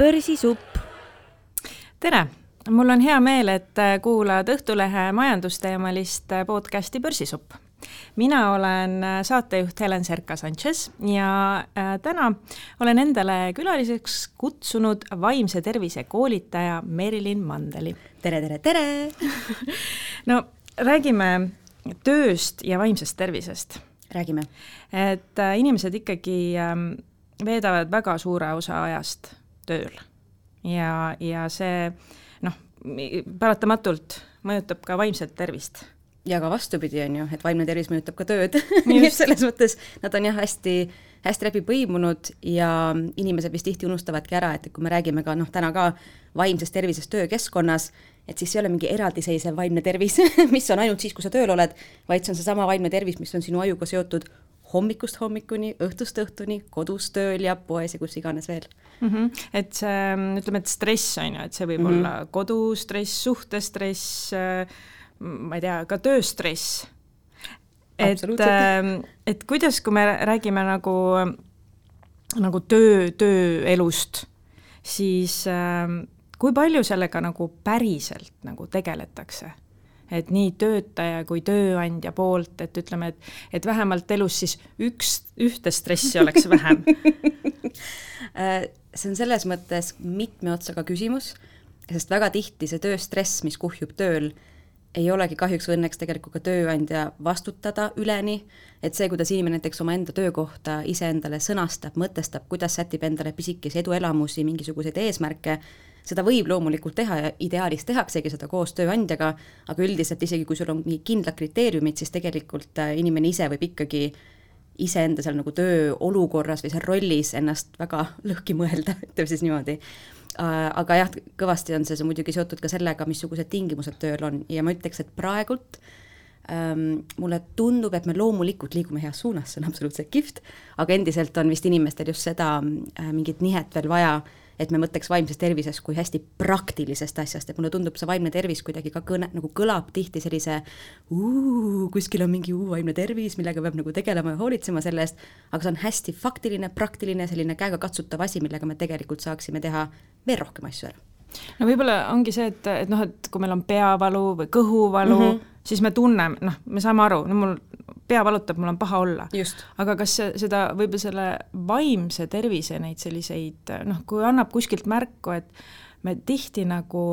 börsisupp. tere, mul on hea meel, et kuulad Õhtulehe majandusteemalist podcasti Börsisupp. mina olen saatejuht Helen Serka-Sanchez ja äh, täna olen endale külaliseks kutsunud vaimse tervise koolitaja Merilin Mandeli. tere, tere, tere no räägime tööst ja vaimsest tervisest. räägime. et äh, inimesed ikkagi ähm, veedavad väga suure osa ajast tööl. Ja, ja see noh, paratamatult mõjutab ka vaimset tervist. Ja ka vastupidi, on ju, et vaimne tervis mõjutab ka tööd. Nii et selles mõttes nad on jah, hästi, hästi läbi põimunud ja inimesed vist tihti unustavadki ära, et kui me räägime ka noh, täna ka vaimsest tervisest töökeskkonnas, et siis ei ole mingi eraldiseisev vaimne tervis mis on ainult siis, kui sa tööl oled, vaid see on seesama vaimne tervis, mis on sinu ajuga seotud hommikust hommikuni, õhtust õhtuni, kodus, tööl ja poes ja kus iganes veel mm. -hmm. et see, ütleme, et stress on ju, et see võib mm -hmm. olla kodustress, suhtestress, ma ei tea, ka tööstress. et, et kuidas, kui me räägime nagu, nagu töö, tööelust, siis kui palju sellega nagu päriselt nagu tegeletakse? Et nii töötaja kui tööandja poolt, et ütleme, et, et vähemalt elus siis üks, ühte stressi oleks vähem. See on selles mõttes mitme otsaga küsimus, sest väga tihti see tööstress, mis kuhjub tööl, ei olegi kahjuks või õnneks tegelikult ka tööandja vastutada üleni, et see, kuidas inimene näiteks omaenda töökohta iseendale sõnastab, mõtestab, kuidas sätib endale pisikesi eduelamusi, mingisuguseid eesmärke, seda võib loomulikult teha ja ideaalis tehaksegi seda koos tööandjaga, aga üldiselt isegi kui sul on mingid kindlad kriteeriumid, siis tegelikult äh, inimene ise võib ikkagi iseenda seal nagu tööolukorras või seal rollis ennast väga lõhki mõelda, ütleme siis niimoodi. Äh, aga jah, kõvasti on see, muidugi seotud ka sellega, missugused tingimused tööl on ja ma ütleks, et praegult ähm, mulle tundub, et me loomulikult liigume heas suunas, see on absoluutselt kihvt, aga endiselt on vist inimestel just seda äh, mingit nihet veel vaja et me mõtleks vaimsest tervisest kui hästi praktilisest asjast, et mulle tundub see vaimne tervis kuidagi ka kõne, nagu kõlab tihti sellise kuskil on mingi uu vaimne tervis, millega peab nagu tegelema ja hoolitsema selle eest, aga see on hästi faktiline, praktiline, selline käegakatsutav asi, millega me tegelikult saaksime teha veel rohkem asju ära. No võib-olla ongi see, et, et noh, et kui meil on peavalu või kõhuvalu mm, -hmm. siis me tunneme, noh, me saame aru, no mul pea valutab, mul on paha olla. aga kas seda, võib-olla selle vaimse tervise neid selliseid noh, kui annab kuskilt märku, et me tihti nagu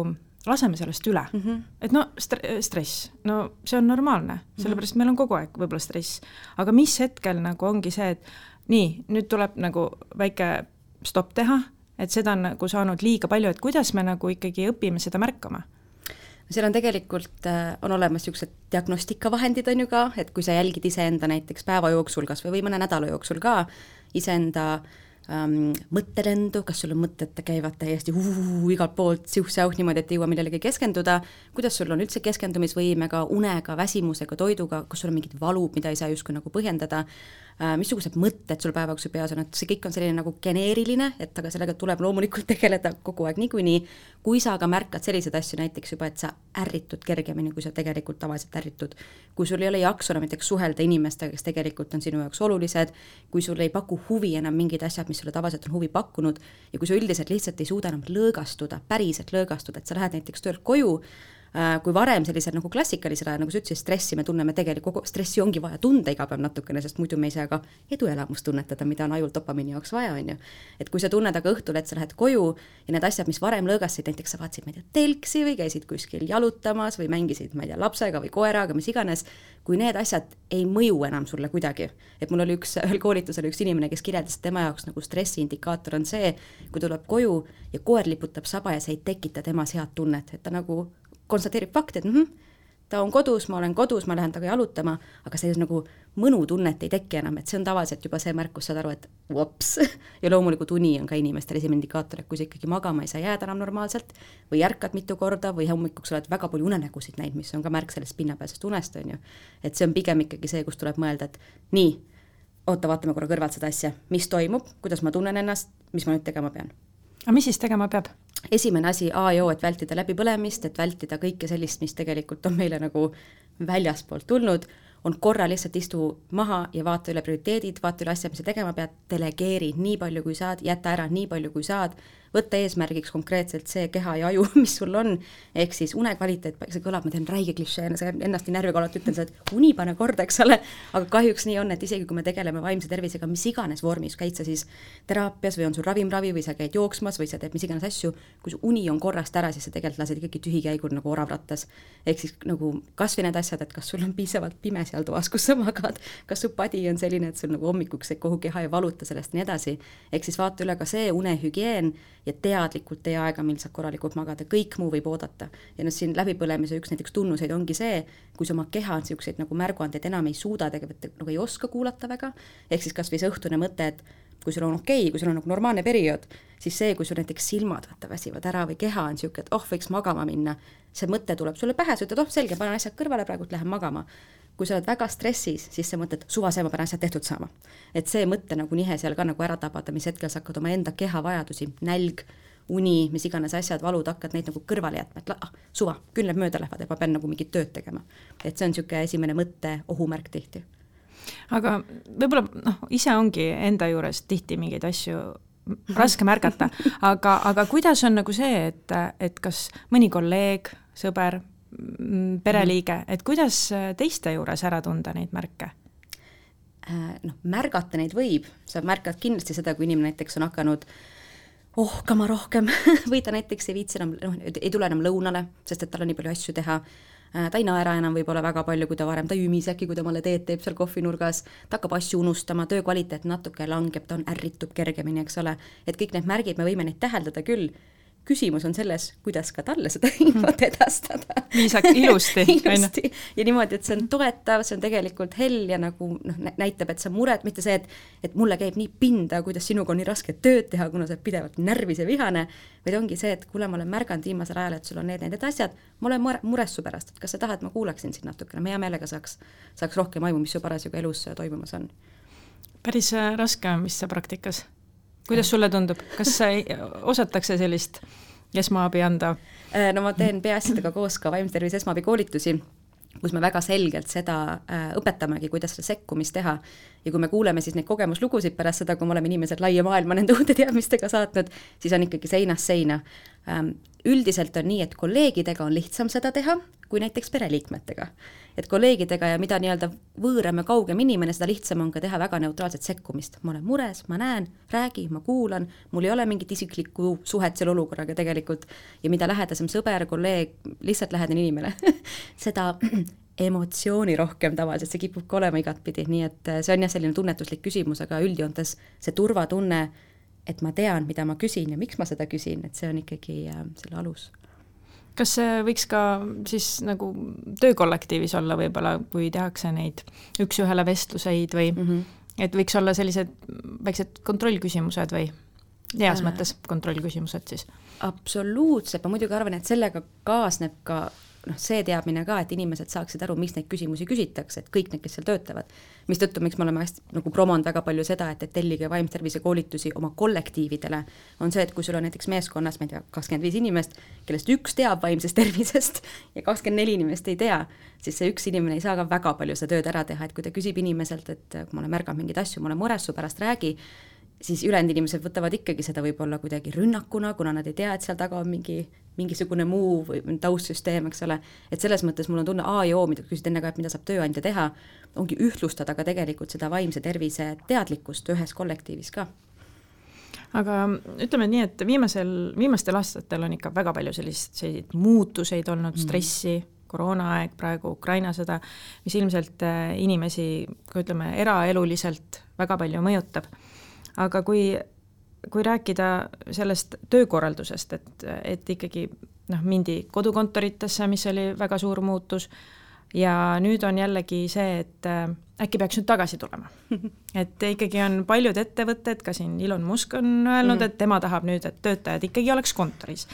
laseme sellest üle mm, -hmm. et no st-, stress, no see on normaalne, mhm. sellepärast mm -hmm. meil on kogu aeg võib-olla stress, aga mis hetkel nagu ongi see, et nii, nüüd tuleb nagu väike stopp teha et seda on nagu saanud liiga palju, et kuidas me nagu ikkagi õpime seda märkama? Seal on tegelikult, äh, on olemas niisugused diagnostikavahendid, on ju ka, et kui sa jälgid iseenda näiteks päeva jooksul kas või, või mõne nädala jooksul ka iseenda ähm, mõttelendu, kas sul on mõtted käivad täiesti uu, igalt poolt siuh-säuh niimoodi, et ei jõua millelegi keskenduda, kuidas sul on üldse keskendumisvõimega, unega, väsimusega, toiduga, kas sul on mingid valud, mida ei saa justkui nagu põhjendada, missugused mõtted sul päeva jooksul peas on, et see kõik on selline nagu geneeriline, et aga sellega tuleb loomulikult tegeleda kogu aeg niikuinii, kui sa aga märkad selliseid asju näiteks juba, et sa ärritud kergemini, kui sa tegelikult tavaliselt ärritud, kui sul ei ole jaksu enam näiteks suhelda inimestega, kes tegelikult on sinu jaoks olulised, kui sul ei paku huvi enam mingid asjad, mis sulle tavaliselt on huvi pakkunud, ja kui sa üldiselt lihtsalt ei suuda enam lõõgastuda, päriselt lõõgastuda, et sa lähed näiteks töölt koju, Äh, kui varem sellisel nagu klassikalisel ajal, nagu sa ütlesid, stressi me tunneme tegelikult, stressi ongi vaja tunda iga päev natukene, sest muidu me ei saa ka eduelamust tunnetada, mida on ajul dopamiini jaoks vaja, on ju. et kui sa tunned aga õhtul, et sa lähed koju ja need asjad, mis varem lõõgastasid, näiteks sa vaatasid, ma ei tea, telksi või käisid kuskil jalutamas või mängisid, ma ei tea, lapsega või koeraga, mis iganes, kui need asjad ei mõju enam sulle kuidagi, et mul oli üks, ühel koolitusel üks inimene, kes kirjeldas, et tema jaoks nagu stressiindikaator on see, kui tuleb koju ja koer liputab saba ja see ei tekita temas head tunnet, et ta nagu konstateerib fakti, et mm -hmm, ta on kodus, ma olen kodus, ma lähen temaga jalutama, aga see nagu mõnutunnet ei teki enam, et see on tavaliselt juba see märk, kus saad aru, et vops ja loomulikult uni on ka inimestel esimene indikaator, et kui sa ikkagi magama ei saa jääda enam normaalselt või ärkad mitu korda või hommikuks oled väga palju unenägusid näinud, mis on ka märk sellest pinnapealsest unest, on ju. et see on pigem ikkagi see, kus tuleb mõelda, et nii, oota, vaatame korra kõrvalt seda asja, mis toimub, kuidas ma tunnen ennast, mis ma nüüd tegema pean. aga mis siis tegema peab? Esimene asi A ja O, et vältida läbipõlemist, et vältida kõike sellist, mis tegelikult on meile nagu väljaspoolt tulnud, on korra lihtsalt istu maha ja vaata üle prioriteedid, vaata üle asjad, mis sa tegema pead, delegeeri nii palju, kui saad, jäta ära nii palju, kui saad, võtta eesmärgiks konkreetselt see keha ja aju, mis sul on, ehk siis unekvaliteet, see kõlab, ma teen räige klišeena, see ennast nii närvi alati ütlen et uni pane korda, eks ole, aga kahjuks nii on, et isegi kui me tegeleme vaimse tervisega mis iganes vormis, käid sa siis teraapias või on sul ravimravi või sa käid jooksmas või sa teed mis iganes asju, kui su uni on korrast ära, siis sa tegelikult lased ikkagi tühikäigul nagu oravrattas. ehk siis nagu kas või need asjad, et kas sul on piisavalt pime seal toas, kus sa magad, kas su padi on selline, et sul nagu hommikuks kogu keha ei valuta sellest ja nii edasi, ehk siis vaata üle ka see unehügieen ja teadlikult tee aega, mil saad korralikult magada, kõik muu võib oodata. ja noh, siin läbipõlemise üks näiteks tunnuseid ongi see, kui sa oma keha niisuguseid nagu märguandeid enam ei suuda tegelikult nagu ei oska kuulata väga, ehk siis kas või see õhtune mõte, et kui sul on okei okay,, kui sul on nagu normaalne periood, siis see, kui sul näiteks silmad vaata väsivad ära või keha on niisugune, et oh, võiks magama minna, see mõte tuleb sulle pähe, sa ütled, oh selge, panen asjad kõrvale, praegult lähen magama kui sa oled väga stressis, siis sa mõtled, suva see, ma pean asjad tehtud saama. et see mõte nagu nihe seal ka nagu ära tabada, mis hetkel sa hakkad omaenda kehavajadusi, nälg, uni, mis iganes asjad, valud, hakkad neid nagu kõrvale jätma, et ah, suva, küll need mööda lähevad ja ma pean nagu mingit tööd tegema. et see on niisugune esimene mõtte ohumärk tihti. aga võib-olla noh, ise ongi enda juures tihti mingeid asju raske märgata, aga, aga kuidas on nagu see, et, et kas mõni kolleeg, sõber, pereliige, et kuidas äh, teiste juures ära tunda neid märke? Äh, noh, märgata neid võib, sa märkad kindlasti seda, kui inimene näiteks on hakanud ohkama rohkem või ta näiteks ei viitsi enam, noh, ei tule enam lõunale, sest et tal on nii palju asju teha, äh, ta ei naera enam võib-olla väga palju, kui ta varem, ta ei ümise äkki, kui ta omale teed teeb seal kohvinurgas, ta hakkab asju unustama, töö kvaliteet natuke langeb, ta on ärritub kergemini, eks ole, et kõik need märgid, me võime neid täheldada küll küsimus on selles, kuidas ka talle seda infot edastada. viisak, ilusti. ilusti ja niimoodi, et see on toetav, see on tegelikult hell ja nagu noh, näitab, et sa mured, mitte see, et et mulle käib nii pinda, kuidas sinuga on nii raske tööd teha, kuna sa oled pidevalt närvis ja vihane, vaid ongi see, et kuule, ma olen märganud viimasel ajal, et sul on need, need, need asjad, ma olen mure, mures su pärast, et kas sa tahad, ma kuulaksin sind natukene, ma hea meelega saaks, saaks rohkem aimu, mis su parasjagu elus toimumas on. päris äh, raske on vist see praktikas kuidas sulle tundub, kas osatakse sellist esmaabi anda? Äh, no ma teen peaasjadega koos ka vaimse tervise esmaabi koolitusi, kus me väga selgelt seda äh, õpetamegi, kuidas seda sekkumist teha. ja kui me kuuleme siis neid kogemuslugusid pärast seda, kui me oleme inimesed laia maailma nende uute teadmistega saatnud, siis on ikkagi seinast seina ähm,. üldiselt on nii, et kolleegidega on lihtsam seda teha kui näiteks pereliikmetega et kolleegidega ja mida nii-öelda võõram ja kaugem inimene, seda lihtsam on ka teha väga neutraalset sekkumist. ma olen mures, ma näen, räägi, ma kuulan, mul ei ole mingit isiklikku suhet selle olukorraga tegelikult. Ja mida lähedasem sõber, kolleeg, lihtsalt lähedane inimene seda emotsiooni rohkem tavaliselt, see kipub ka olema igatpidi, nii et see on jah, selline tunnetuslik küsimus, aga üldjoontes see turvatunne, et ma tean, mida ma küsin ja miks ma seda küsin, et see on ikkagi äh, selle alus kas see võiks ka siis nagu töökollektiivis olla võib-olla, kui tehakse neid üks-ühele vestluseid või mm -hmm. et võiks olla sellised väiksed kontrollküsimused või heas äh. mõttes kontrollküsimused siis? absoluutselt, ma muidugi arvan, et sellega kaasneb ka noh, see teadmine ka, et inimesed saaksid aru, miks neid küsimusi küsitakse, et kõik need, kes seal töötavad. mistõttu, miks me oleme hästi nagu promonud väga palju seda, et, et tellige vaimse tervise koolitusi oma kollektiividele, on see, et kui sul on näiteks meeskonnas, ma ei tea, kakskümmend viis inimest, kellest üks teab vaimsest tervisest ja kakskümmend neli inimest ei tea, siis see üks inimene ei saa ka väga palju seda tööd ära teha, et kui ta küsib inimeselt, et kui ma olen märganud mingeid asju, ma olen mures su pärast, räägi, siis ülejäänud inimesed võtavad ikkagi seda võib-olla kuidagi rünnakuna, kuna nad ei tea, et seal taga on mingi, mingisugune muu või taustsüsteem, eks ole, et selles mõttes mul on tunne A ja O, mida küsisid enne ka, et mida saab tööandja teha, ongi ühtlustada ka tegelikult seda vaimse tervise teadlikkust ühes kollektiivis ka. Aga ütleme nii, et viimasel, viimastel aastatel on ikka väga palju sellist, selliseid muutuseid olnud mm., stressi, koroonaaeg, praegu Ukraina sõda, mis ilmselt äh, inimesi, ka ütleme, eraeluliselt väga palju mõjutab aga kui, kui rääkida sellest töökorraldusest, et, et ikkagi noh, mindi kodukontoritesse, mis oli väga suur muutus, ja nüüd on jällegi see, et äh, äkki peaks nüüd tagasi tulema. et ikkagi on paljud ettevõtted, ka siin Elon Musk on öelnud mm, -hmm. et tema tahab nüüd, et töötajad ikkagi oleks kontoris.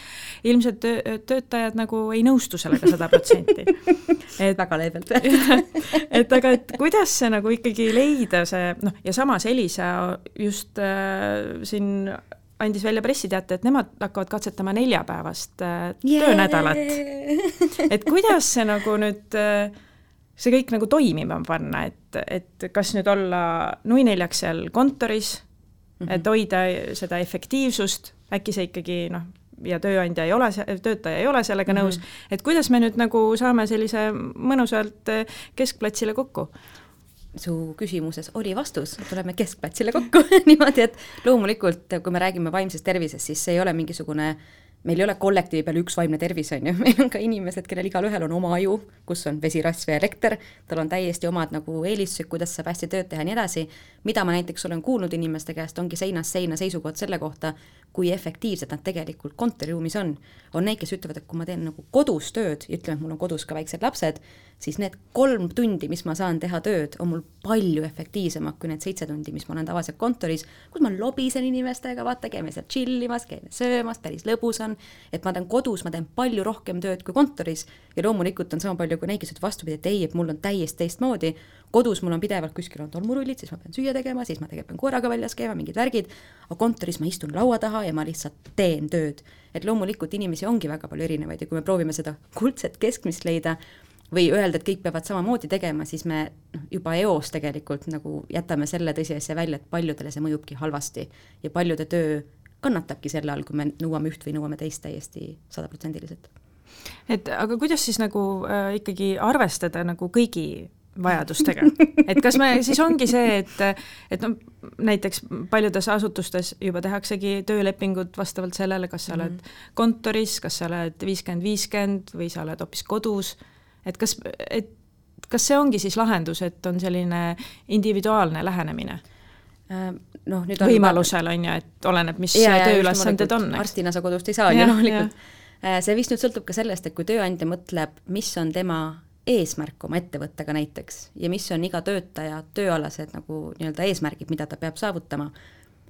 ilmselt töö, töötajad nagu ei nõustu sellega sada protsenti. et väga leebelt et aga, et kuidas see nagu ikkagi leida see noh, ja samas Elisa just äh, siin andis välja pressiteate, et nemad hakkavad katsetama neljapäevast äh, yeah. töönädalat. et kuidas see nagu nüüd äh, see kõik nagu toimima panna, et, et kas nüüd olla nui neljaks seal kontoris mm, -hmm. et hoida seda efektiivsust, äkki see ikkagi noh, ja tööandja ei ole, töötaja ei ole sellega mm -hmm. nõus, et kuidas me nüüd nagu saame sellise mõnusalt eh, keskplatsile kokku? Su küsimuses oli vastus, tuleme keskplatsile kokku niimoodi, et loomulikult, kui me räägime vaimsest tervisest, siis see ei ole mingisugune meil ei ole kollektiivi peal üks vaimne tervis, on ju, meil on ka inimesed, kellel igalühel on oma aju, kus on vesi, rasv ja elekter, tal on täiesti omad nagu eelistused, kuidas saab hästi tööd teha ja nii edasi, mida ma näiteks olen kuulnud inimeste käest, ongi seinast seina seisukohad selle kohta, kui efektiivsed nad tegelikult kontoriruumis on. on neid, kes ütlevad, et kui ma teen nagu kodus tööd ütleme, et mul on kodus ka väiksed lapsed, siis need kolm tundi, mis ma saan teha tööd, on mul palju efektiivsemad kui need seitse tundi, mis ma olen tavaliselt kontoris, kus ma lobisen inimestega, vaata, käime seal tšillimas, käime söömas, päris lõbus on, et ma teen kodus, ma teen palju rohkem tööd kui kontoris ja loomulikult on sama palju kui neid, kes ütlevad vastupidi, et ei, et mul on täiesti teistmoodi, kodus mul on pidevalt kuskil on tolmurullid, siis ma pean süüa tegema, siis ma tegelikult pean koeraga väljas käima, mingid värgid, aga kontoris ma istun laua taha ja ma lihtsalt teen tööd. et loomulikult inimesi ongi väga palju erinevaid ja kui me proovime seda kuldset keskmist leida, või öelda, et kõik peavad samamoodi tegema, siis me noh, juba eos tegelikult nagu jätame selle tõsiasja välja, et paljudele see mõjubki halvasti ja paljude töö kannatabki selle all, kui me nõuame üht või nõuame teist täiesti sadaprotsendiliselt. Et aga kuidas siis nagu äh, ikkagi arvestada nagu kõigi vajadustega, et kas me, siis ongi see, et, et noh, näiteks paljudes asutustes juba tehaksegi töölepingud vastavalt sellele, kas sa oled mm -hmm. kontoris, kas sa oled viiskümmend, viiskümmend või sa oled hoopis kodus et kas, et kas see ongi siis lahendus, et on selline individuaalne lähenemine? Äh, noh, nüüd on võimalusel on ju, et oleneb, mis tööülesanded on. arstina sa kodust ei saa, ju loomulikult. Äh, see vist nüüd sõltub ka sellest, et kui tööandja mõtleb, mis on tema eesmärk oma ettevõttega näiteks ja mis on iga töötaja tööalased nagu nii-öelda eesmärgid, mida ta peab saavutama,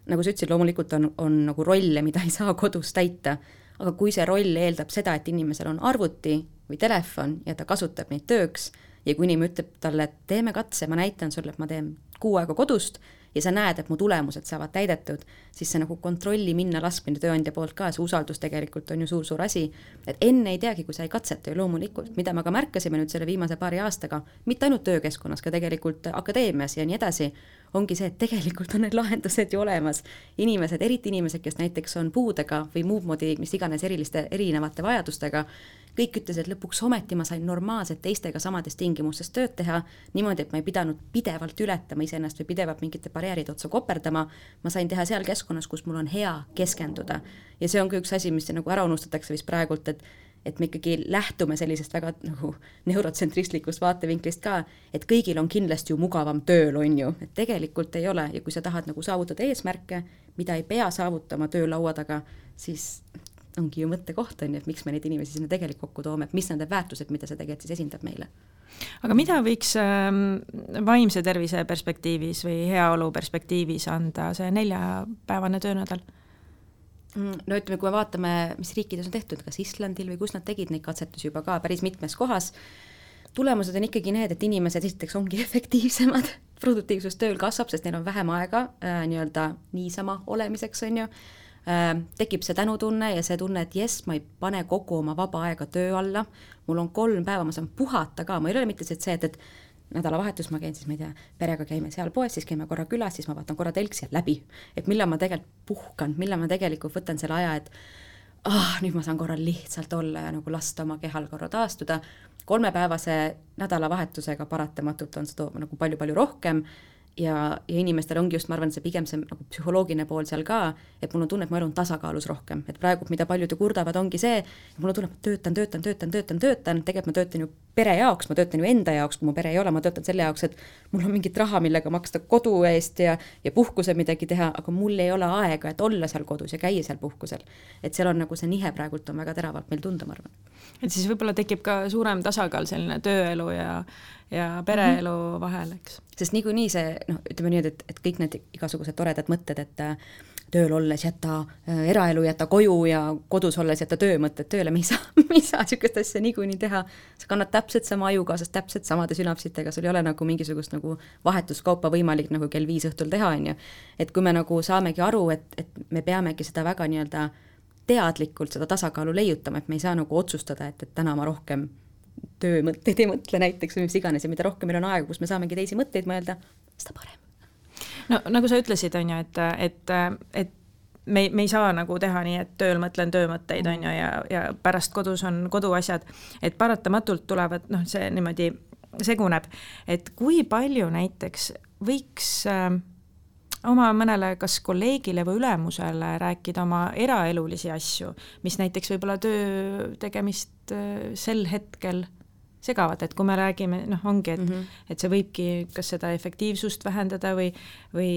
nagu sa ütlesid, loomulikult on, on nagu rolle, mida ei saa kodus täita, aga kui see roll eeldab seda, et inimesel on arvuti või telefon ja ta kasutab neid tööks ja kui inimene ütleb talle, et teeme katse, ma näitan sulle, et ma teen kuu aega kodust ja sa näed, et mu tulemused saavad täidetud, siis see nagu kontrolli minna laskmine tööandja poolt ka, see usaldus tegelikult on ju suur-suur asi. et enne ei teagi, kui sa ei katseta ju loomulikult, mida me ka märkasime nüüd selle viimase paari aastaga, mitte ainult töökeskkonnas, ka tegelikult akadeemias ja nii edasi, ongi see, et tegelikult on need lahendused ju olemas. inimesed, eriti inimesed, kes näiteks on puudega või muud moodi, mis iganes eriliste, erinevate vajadustega, kõik ütlesid, et lõpuks ometi ma sain normaalselt teistega samades tingimustes tööd teha, niimoodi, et ma ei pidanud pidevalt ületama iseennast või pidevalt mingite barjääride otsa koperdama, ma sain teha seal keskkonnas, kus mul on hea keskenduda. ja see on ka üks asi, mis nagu ära unustatakse vist praegult, et et me ikkagi lähtume sellisest väga nagu neurotsentristlikust vaatevinklist ka, et kõigil on kindlasti ju mugavam tööl, on ju, et tegelikult ei ole ja kui sa tahad nagu saavutada eesmärke, mida ei pea saavutama töölaua taga, siis ongi ju mõttekoht, on ju, et miks me neid inimesi sinna tegelikult kokku toome, et mis on need väärtused, mida see tegelikult siis esindab meile. aga mida võiks äh, vaimse tervise perspektiivis või heaolu perspektiivis anda see neljapäevane töönädal? Mm, no ütleme, kui me vaatame, mis riikides on tehtud, kas Islandil või kus nad tegid neid katsetusi juba ka päris mitmes kohas, tulemused on ikkagi need, et inimesed esiteks ongi efektiivsemad, produktiivsus tööl kasvab, sest neil on vähem aega äh, nii-öelda niisama olemiseks, on ju. Äh, tekib see tänutunne ja see tunne, et jess, ma ei pane kogu oma vaba aega töö alla, mul on kolm päeva, ma saan puhata ka, ma ei ole mitte see, et, et nädalavahetus ma käin siis, ma ei tea, perega käime seal poes, siis käime korra külas, siis ma vaatan korra telksi ja läbi. et millal ma tegelikult puhkan, millal ma tegelikult võtan selle aja, et ah, nüüd ma saan korra lihtsalt olla ja nagu lasta oma kehal korra taastuda. kolmepäevase nädalavahetusega paratamatult on seda nagu palju-palju rohkem ja, ja inimestel ongi just, ma arvan, see pigem see nagu psühholoogiline pool seal ka, et mul on tunne, et mu elu on tasakaalus rohkem, et praegu, mida paljud ju kurdavad, ongi see, mul on tunne, et ma töötan, töötan, töötan, töötan, töötan, tegelikult ma töötan ju pere jaoks, ma töötan ju enda jaoks, kui mu pere ei ole, ma töötan selle jaoks, et mul on mingit raha, millega maksta kodu eest ja, ja puhkusel midagi teha, aga mul ei ole aega, et olla seal kodus ja käia seal puhkusel. et seal on nagu see nihe praegult on väga teravalt meil tunda, ma arvan. et siis võib-olla tekib ka suurem tasakaal selline tööelu ja ja pereelu mm -hmm. vahel, eks. sest niikuinii see noh, ütleme niimoodi, et, et kõik need igasugused toredad mõtted, et äh, tööl olles jäta äh, eraelu, jäta koju ja kodus olles jäta töömõtted tööle, me ei saa, me ei saa niisugust asja niikuinii teha. sa kannad täpselt sama aju kaasas, täpselt samade sünapsitega, sul ei ole nagu mingisugust nagu vahetuskaupa võimalik nagu kell viis õhtul teha, on ju. et kui me nagu saamegi aru, et, et me peamegi seda väga nii-öelda teadlikult seda tasakaalu leiutama, et me ei saa nagu otsustada, et, et täna ma rohkem töömõtteid ei mõtle näiteks või mis iganes ja mida rohkem meil on aega, kus me saamegi teisi mõtteid mõelda, seda parem. No nagu sa ütlesid, on ju, et, et, et me, me ei saa nagu teha nii, et tööl mõtlen töömõtteid, on ju, ja, ja pärast kodus on koduasjad, et paratamatult tulevad noh, see niimoodi seguneb, et kui palju näiteks võiks äh, oma mõnele kas kolleegile või ülemusele rääkida oma eraelulisi asju, mis näiteks võib-olla töö tegemist äh, sel hetkel segavad, et kui me räägime, noh, ongi, et mm, -hmm. et see võibki kas seda efektiivsust vähendada või, või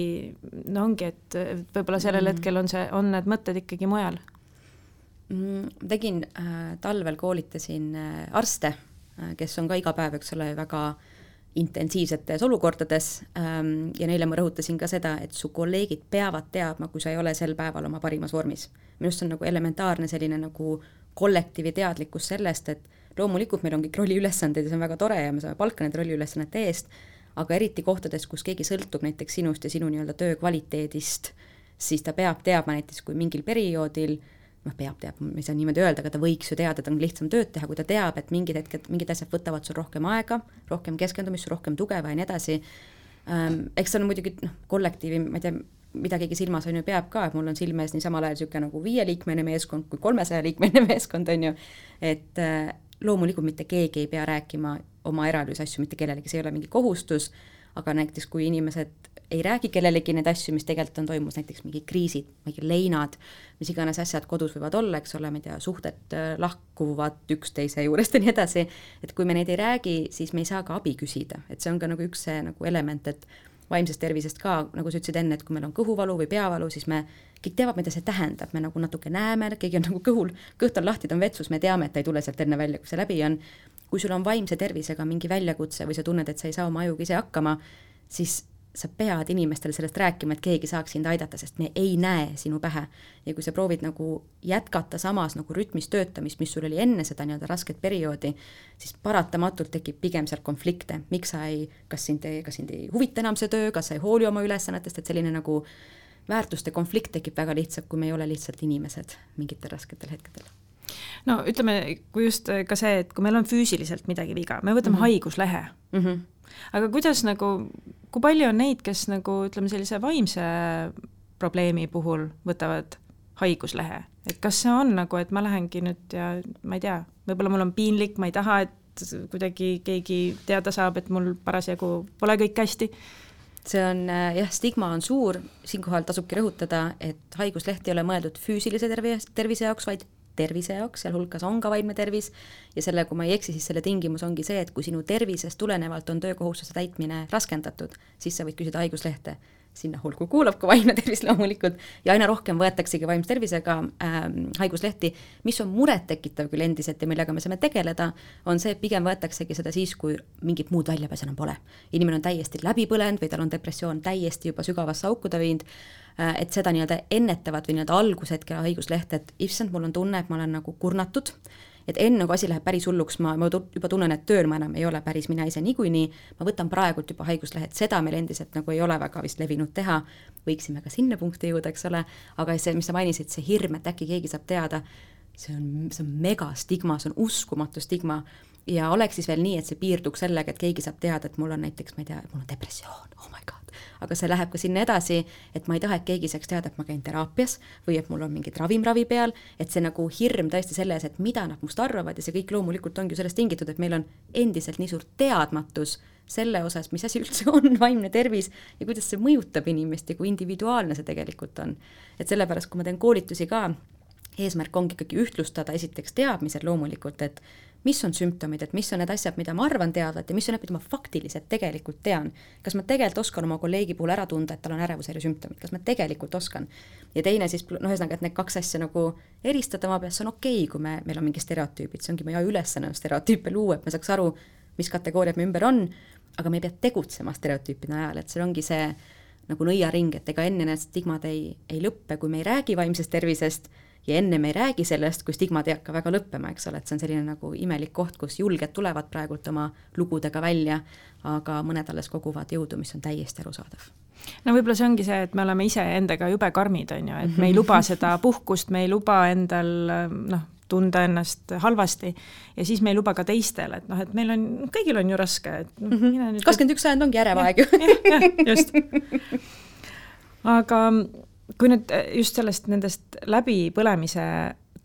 no ongi, et võib-olla sellel mm -hmm. hetkel on see, on need mõtted ikkagi mujal mm,. tegin äh,, talvel koolitasin äh, arste äh,, kes on ka iga päev, eks ole, väga intensiivsetes olukordades ähm, ja neile ma rõhutasin ka seda, et su kolleegid peavad teadma, kui sa ei ole sel päeval oma parimas vormis. minu arust see on nagu elementaarne selline nagu kollektiivi teadlikkus sellest, et loomulikult meil on kõik rolliülesanded ja see on väga tore ja me saame palka nende rolliülesannete eest, aga eriti kohtades, kus keegi sõltub näiteks sinust ja sinu nii-öelda töö kvaliteedist, siis ta peab teadma näiteks, kui mingil perioodil noh, peab teadma, ma ei saa niimoodi öelda, aga ta võiks ju teada, et on lihtsam tööd teha, kui ta teab, et mingid hetked, mingid asjad võtavad sul rohkem aega, rohkem keskendumist, rohkem tuge ja nii edasi. Eks see on muidugi noh, kollektiivi, ma ei tea, mida keegi silmas on ju peab ka, et mul on silme ees nii samal ajal niisugune nagu viieliikmeline meeskond kui kolmesajaliikmeline meeskond, on ju, et loomulikult mitte keegi ei pea rääkima oma eraelulisi asju mitte kellelegi, see ei ole mingi kohustus, aga näiteks kui inimesed ei räägi kellelegi neid asju, mis tegelikult on toimumas, näiteks mingid kriisid, mingid leinad, mis iganes asjad kodus võivad olla, eks ole, ma ei tea, suhted äh, lahkuvad üksteise juurest ja nii edasi, et kui me neid ei räägi, siis me ei saa ka abi küsida, et see on ka nagu üks see nagu element, et vaimsest tervisest ka, nagu sa ütlesid enne, et kui meil on kõhuvalu või peavalu, siis me kõik teavad, mida see tähendab, me nagu natuke näeme, keegi on nagu kõhul, kõht on lahti, ta on vetsus, me teame, et ta ei tule sealt enne välja, kui see läbi on. kui sul on vaimse tervisega mingi väljakutse või sa tunned, et sa ei saa oma ajuga ise hakkama, siis sa pead inimestele sellest rääkima, et keegi saaks sind aidata, sest me ei näe sinu pähe. ja kui sa proovid nagu jätkata samas nagu rütmis töötamist, mis sul oli enne seda nii-öelda rasket perioodi, siis paratamatult tekib pigem seal konflikte, miks sa ei, kas sind kas sind ei huvita enam see töö, kas sa ei hooli oma ülesannetest, et selline nagu väärtuste konflikt tekib väga lihtsalt, kui me ei ole lihtsalt inimesed mingitel rasketel hetkedel no ütleme, kui just ka see, et kui meil on füüsiliselt midagi viga, me võtame mm -hmm. haiguslehe mm. -hmm aga kuidas nagu, kui palju on neid, kes nagu ütleme, sellise vaimse probleemi puhul võtavad haiguslehe, et kas see on nagu, et ma lähengi nüüd ja ma ei tea, võib-olla mul on piinlik, ma ei taha, et kuidagi keegi teada saab, et mul parasjagu pole kõik hästi see on jah, stigma on suur, siinkohal tasubki rõhutada, et haigusleht ei ole mõeldud füüsilise tervi-, tervise jaoks, vaid tervise jaoks, sealhulgas on ka vaimne tervis, ja selle, kui ma ei eksi, siis selle tingimus ongi see, et kui sinu tervisest tulenevalt on töökohustuse täitmine raskendatud, siis sa võid küsida haiguslehte sinna hulku kuulub ka vaimne tervis loomulikult ja aina rohkem võetaksegi vaimse tervisega äh, haiguslehti, mis on murettekitav küll endiselt ja millega me saame tegeleda, on see, et pigem võetaksegi seda siis, kui mingit muud väljapääsu enam pole. inimene on täiesti läbi põlenud või tal on depressioon täiesti juba sügavasse auku ta viinud Äh, et seda nii-öelda ennetavat või nii-öelda algushetke haiguslehte, et issand, mul on tunne, et ma olen nagu kurnatud, et enne, kui asi läheb päris hulluks, ma, ma juba tunnen, et tööl ma enam ei ole päris mina ise niikuinii, ma võtan praegult juba haiguslehed, seda meil endiselt nagu ei ole väga vist levinud teha, võiksime ka sinna punkti jõuda, eks ole, aga see, mis sa mainisid, see hirm, et äkki keegi saab teada, see on, see on megastigma, see on uskumatu stigma. Ja oleks siis veel nii, et see piirduks sellega, et keegi saab teada, et mul on näiteks, ma ei tea, mul on depressioon, oh my god, aga see läheb ka sinna edasi, et ma ei taha, et keegi saaks teada, et ma käin teraapias või et mul on mingid ravim ravi peal, et see nagu hirm tõesti selles, et mida nad must arvavad ja see kõik loomulikult ongi ju sellest tingitud, et meil on endiselt nii suur teadmatus selle osas, mis asi üldse on vaimne tervis ja kuidas see mõjutab inimest ja kui individuaalne see tegelikult on. et sellepärast, kui ma teen koolitusi ka, eesmärk ongi ikkagi ühtlustada esiteks teadmised loomulikult, et mis on sümptomid, et mis on need asjad, mida ma arvan teadvat ja mis on need, mida ma faktiliselt tegelikult tean. kas ma tegelikult oskan oma kolleegi puhul ära tunda, et tal on ärevushäire sümptomid, kas ma tegelikult oskan? ja teine siis, noh, ühesõnaga, et need kaks asja nagu eristada oma peas, see on okei okay,, kui me, meil on mingi stereotüübid, see ongi meie ülesanne stereotüüpe luua, et me saaks aru, mis kategooriad me ümber on, aga me ei pea tegutsema stereotüüpide najal, et see ongi see nagu nõiaring, et ega enne need stigmad ei, ei lõppe, kui me ei räägi vaimsest tervisest ja enne me ei räägi sellest, kui stigmad ei hakka väga lõppema, eks ole, et see on selline nagu imelik koht, kus julged tulevad praegult oma lugudega välja, aga mõned alles koguvad jõudu, mis on täiesti arusaadav no võib-olla see ongi see, et me oleme iseendaga jube karmid, on ju, et me ei luba seda puhkust, me ei luba endal noh, tunda ennast halvasti ja siis me ei luba ka teistele, et noh, et meil on, kõigil on ju raske, et noh, mine nüüd kakskümmend üks sajand ongi ärev aeg ju. just. aga kui nüüd just sellest, nendest läbipõlemise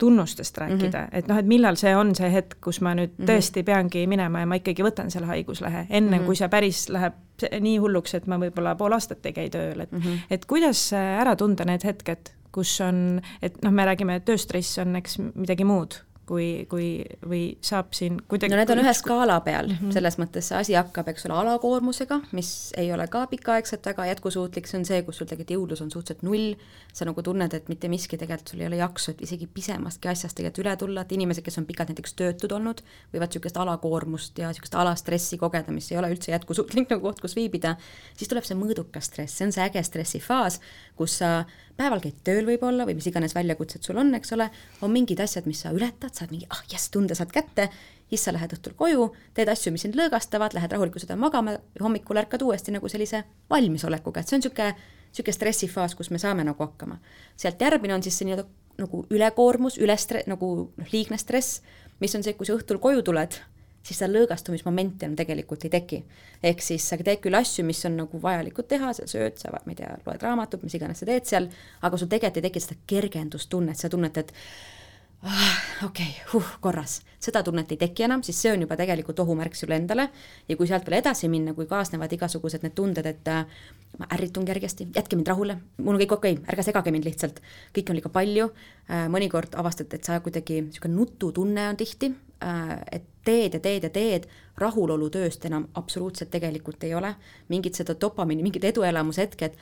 tunnustest rääkida mm, -hmm. et noh, et millal see on see hetk, kus ma nüüd mm -hmm. tõesti peangi minema ja ma ikkagi võtan selle haiguslehe, enne mm -hmm. kui see päris läheb nii hulluks, et ma võib-olla pool aastat ei käi tööl, et mm -hmm. et kuidas ära tunda need hetked, kus on, et noh, me räägime, et tööstress on eks midagi muud kui, kui, või saab siin kuidagi no need on ühe skaala peal. Mm, -hmm. selles mõttes see asi hakkab, eks ole, alakoormusega, mis ei ole ka pikaaegselt väga jätkusuutlik, see on see, kus sul tegelikult jõudlus on suhteliselt null, sa nagu tunned, et mitte miski tegelikult sul ei ole jaksu, et isegi pisemastki asjast tegelikult üle tulla, et inimesed, kes on pikalt näiteks töötud olnud, võivad niisugust alakoormust ja niisugust alastressi kogeda, mis ei ole üldse jätkusuutlik nagu koht, kus viibida, siis tuleb see mõõdukas stress, see on see äge stressifaas, kus sa päeval käid tööl võib-olla või mis iganes väljakutsed sul on, eks ole, on mingid asjad, mis sa ületad, saad mingi ah jess, tunde saad kätte, siis sa lähed õhtul koju, teed asju, mis sind lõõgastavad, lähed rahulikult seda magama hommikul ärkad uuesti nagu sellise valmisolekuga, et see on niisugune, niisugune stressifaas, kus me saame nagu hakkama. sealt järgmine on siis see nii-öelda nagu ülekoormus, üle stre-, nagu noh, liigne stress, mis on see, kui sa õhtul koju tuled siis seda lõõgastumismomenti enam tegelikult ei teki. ehk siis sa teed küll asju, mis on nagu vajalikud teha, sa sööd, sa ma ei tea, loed raamatut, mis iganes sa teed seal, aga sul tegelikult ei teki seda kergendustunnet, sa tunned, et ah, okei okay,, huh, korras, seda tunnet ei teki enam, siis see on juba tegelikult ohumärk sulle endale. Ja kui sealt veel edasi minna, kui kaasnevad igasugused need tunded, et äh, ma ärritun kergesti, jätke mind rahule, mul on kõik okei okay,, ärge segage mind lihtsalt, kõike on liiga palju. Äh,, mõnikord avastad, et sa kuidagi, niisugune nututunne on tihti äh,, et teed ja teed ja teed, rahulolu tööst enam absoluutselt tegelikult ei ole, mingit seda dopamiini, mingid eduelamushetked,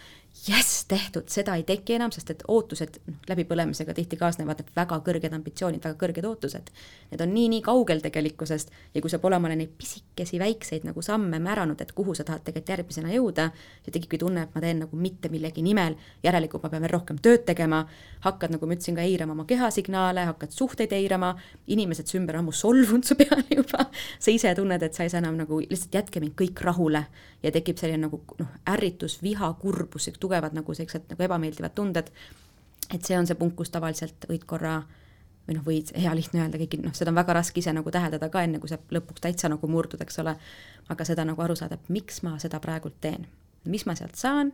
jess, tehtud, seda ei teki enam, sest et ootused noh, läbipõlemisega tihti kaasnevad väga kõrged ambitsioonid, väga kõrged ootused. Need on nii-nii kaugel tegelikkusest ja kui sa pole omale neid pisikesi väikseid nagu samme määranud, et kuhu sa tahad tegelikult järgmisena jõuda, see tekibki tunne, et ma teen nagu mitte millegi nimel, järelikult ma pean veel rohkem tööd tegema, hakkad, nagu ma ütlesin, ka eirama oma kehasignaale, hakkad suhteid eirama, inimesed su ümber ammu solvunud su peale juba, sa ise tunned, et sa ei saa enam nagu lihtsalt jätke mind kõik rahule ja tekib selline nagu noh, ärritus, viha, kurbus, tugevad nagu sellised nagu ebameeldivad tunded. et see on see punkt, kus tavaliselt võid korra või noh, võid, hea lihtne öelda, kõik noh, seda on väga raske ise nagu täheldada ka, enne kui sa lõpuks täitsa nagu murdud, eks ole. aga seda nagu aru saada, et miks ma seda praegult teen, mis ma sealt saan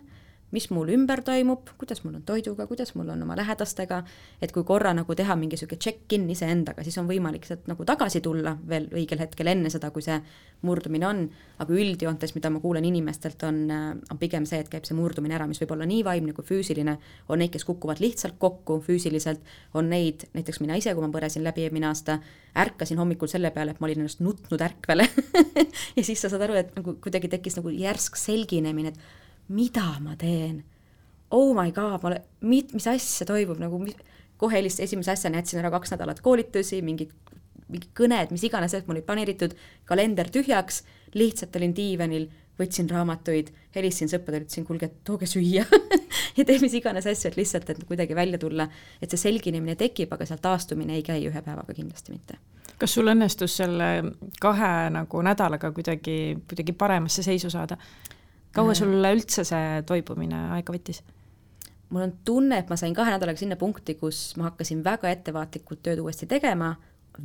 mis mul ümber toimub, kuidas mul on toiduga, kuidas mul on oma lähedastega, et kui korra nagu teha mingi niisugune check-in iseendaga, siis on võimalik sealt nagu tagasi tulla veel õigel hetkel enne seda, kui see murdumine on, aga üldjoontes, mida ma kuulen inimestelt, on, on pigem see, et käib see murdumine ära, mis võib olla nii vaimne kui füüsiline, on neid, kes kukuvad lihtsalt kokku füüsiliselt, on neid, näiteks mina ise, kui ma põdesin läbi eelmine aasta, ärkasin hommikul selle peale, et ma olin ennast nutnud ärkvele. Ja siis sa saad aru, et nagu kuidagi tekkis nagu järsk selginemine, et mida ma teen? Oh my god, ma olen, mit-, mis asja toimub nagu, kohe helistasin esimese asjana, jätsin ära kaks nädalat koolitusi, mingid, mingid kõned, mis iganes, et mul olid planeeritud, kalender tühjaks, lihtsalt olin diivanil, võtsin raamatuid, helistasin sõpradele, ütlesin, kuulge, tooge süüa ja tee mis iganes asju, et lihtsalt, et kuidagi välja tulla, et see selginemine tekib, aga sealt taastumine ei käi ühe päevaga kindlasti mitte kas sul õnnestus selle kahe nagu nädalaga kuidagi, kuidagi paremasse seisu saada? Kaua mm. sul üldse see toibumine aega võttis? mul on tunne, et ma sain kahe nädalaga sinna punkti, kus ma hakkasin väga ettevaatlikult tööd uuesti tegema,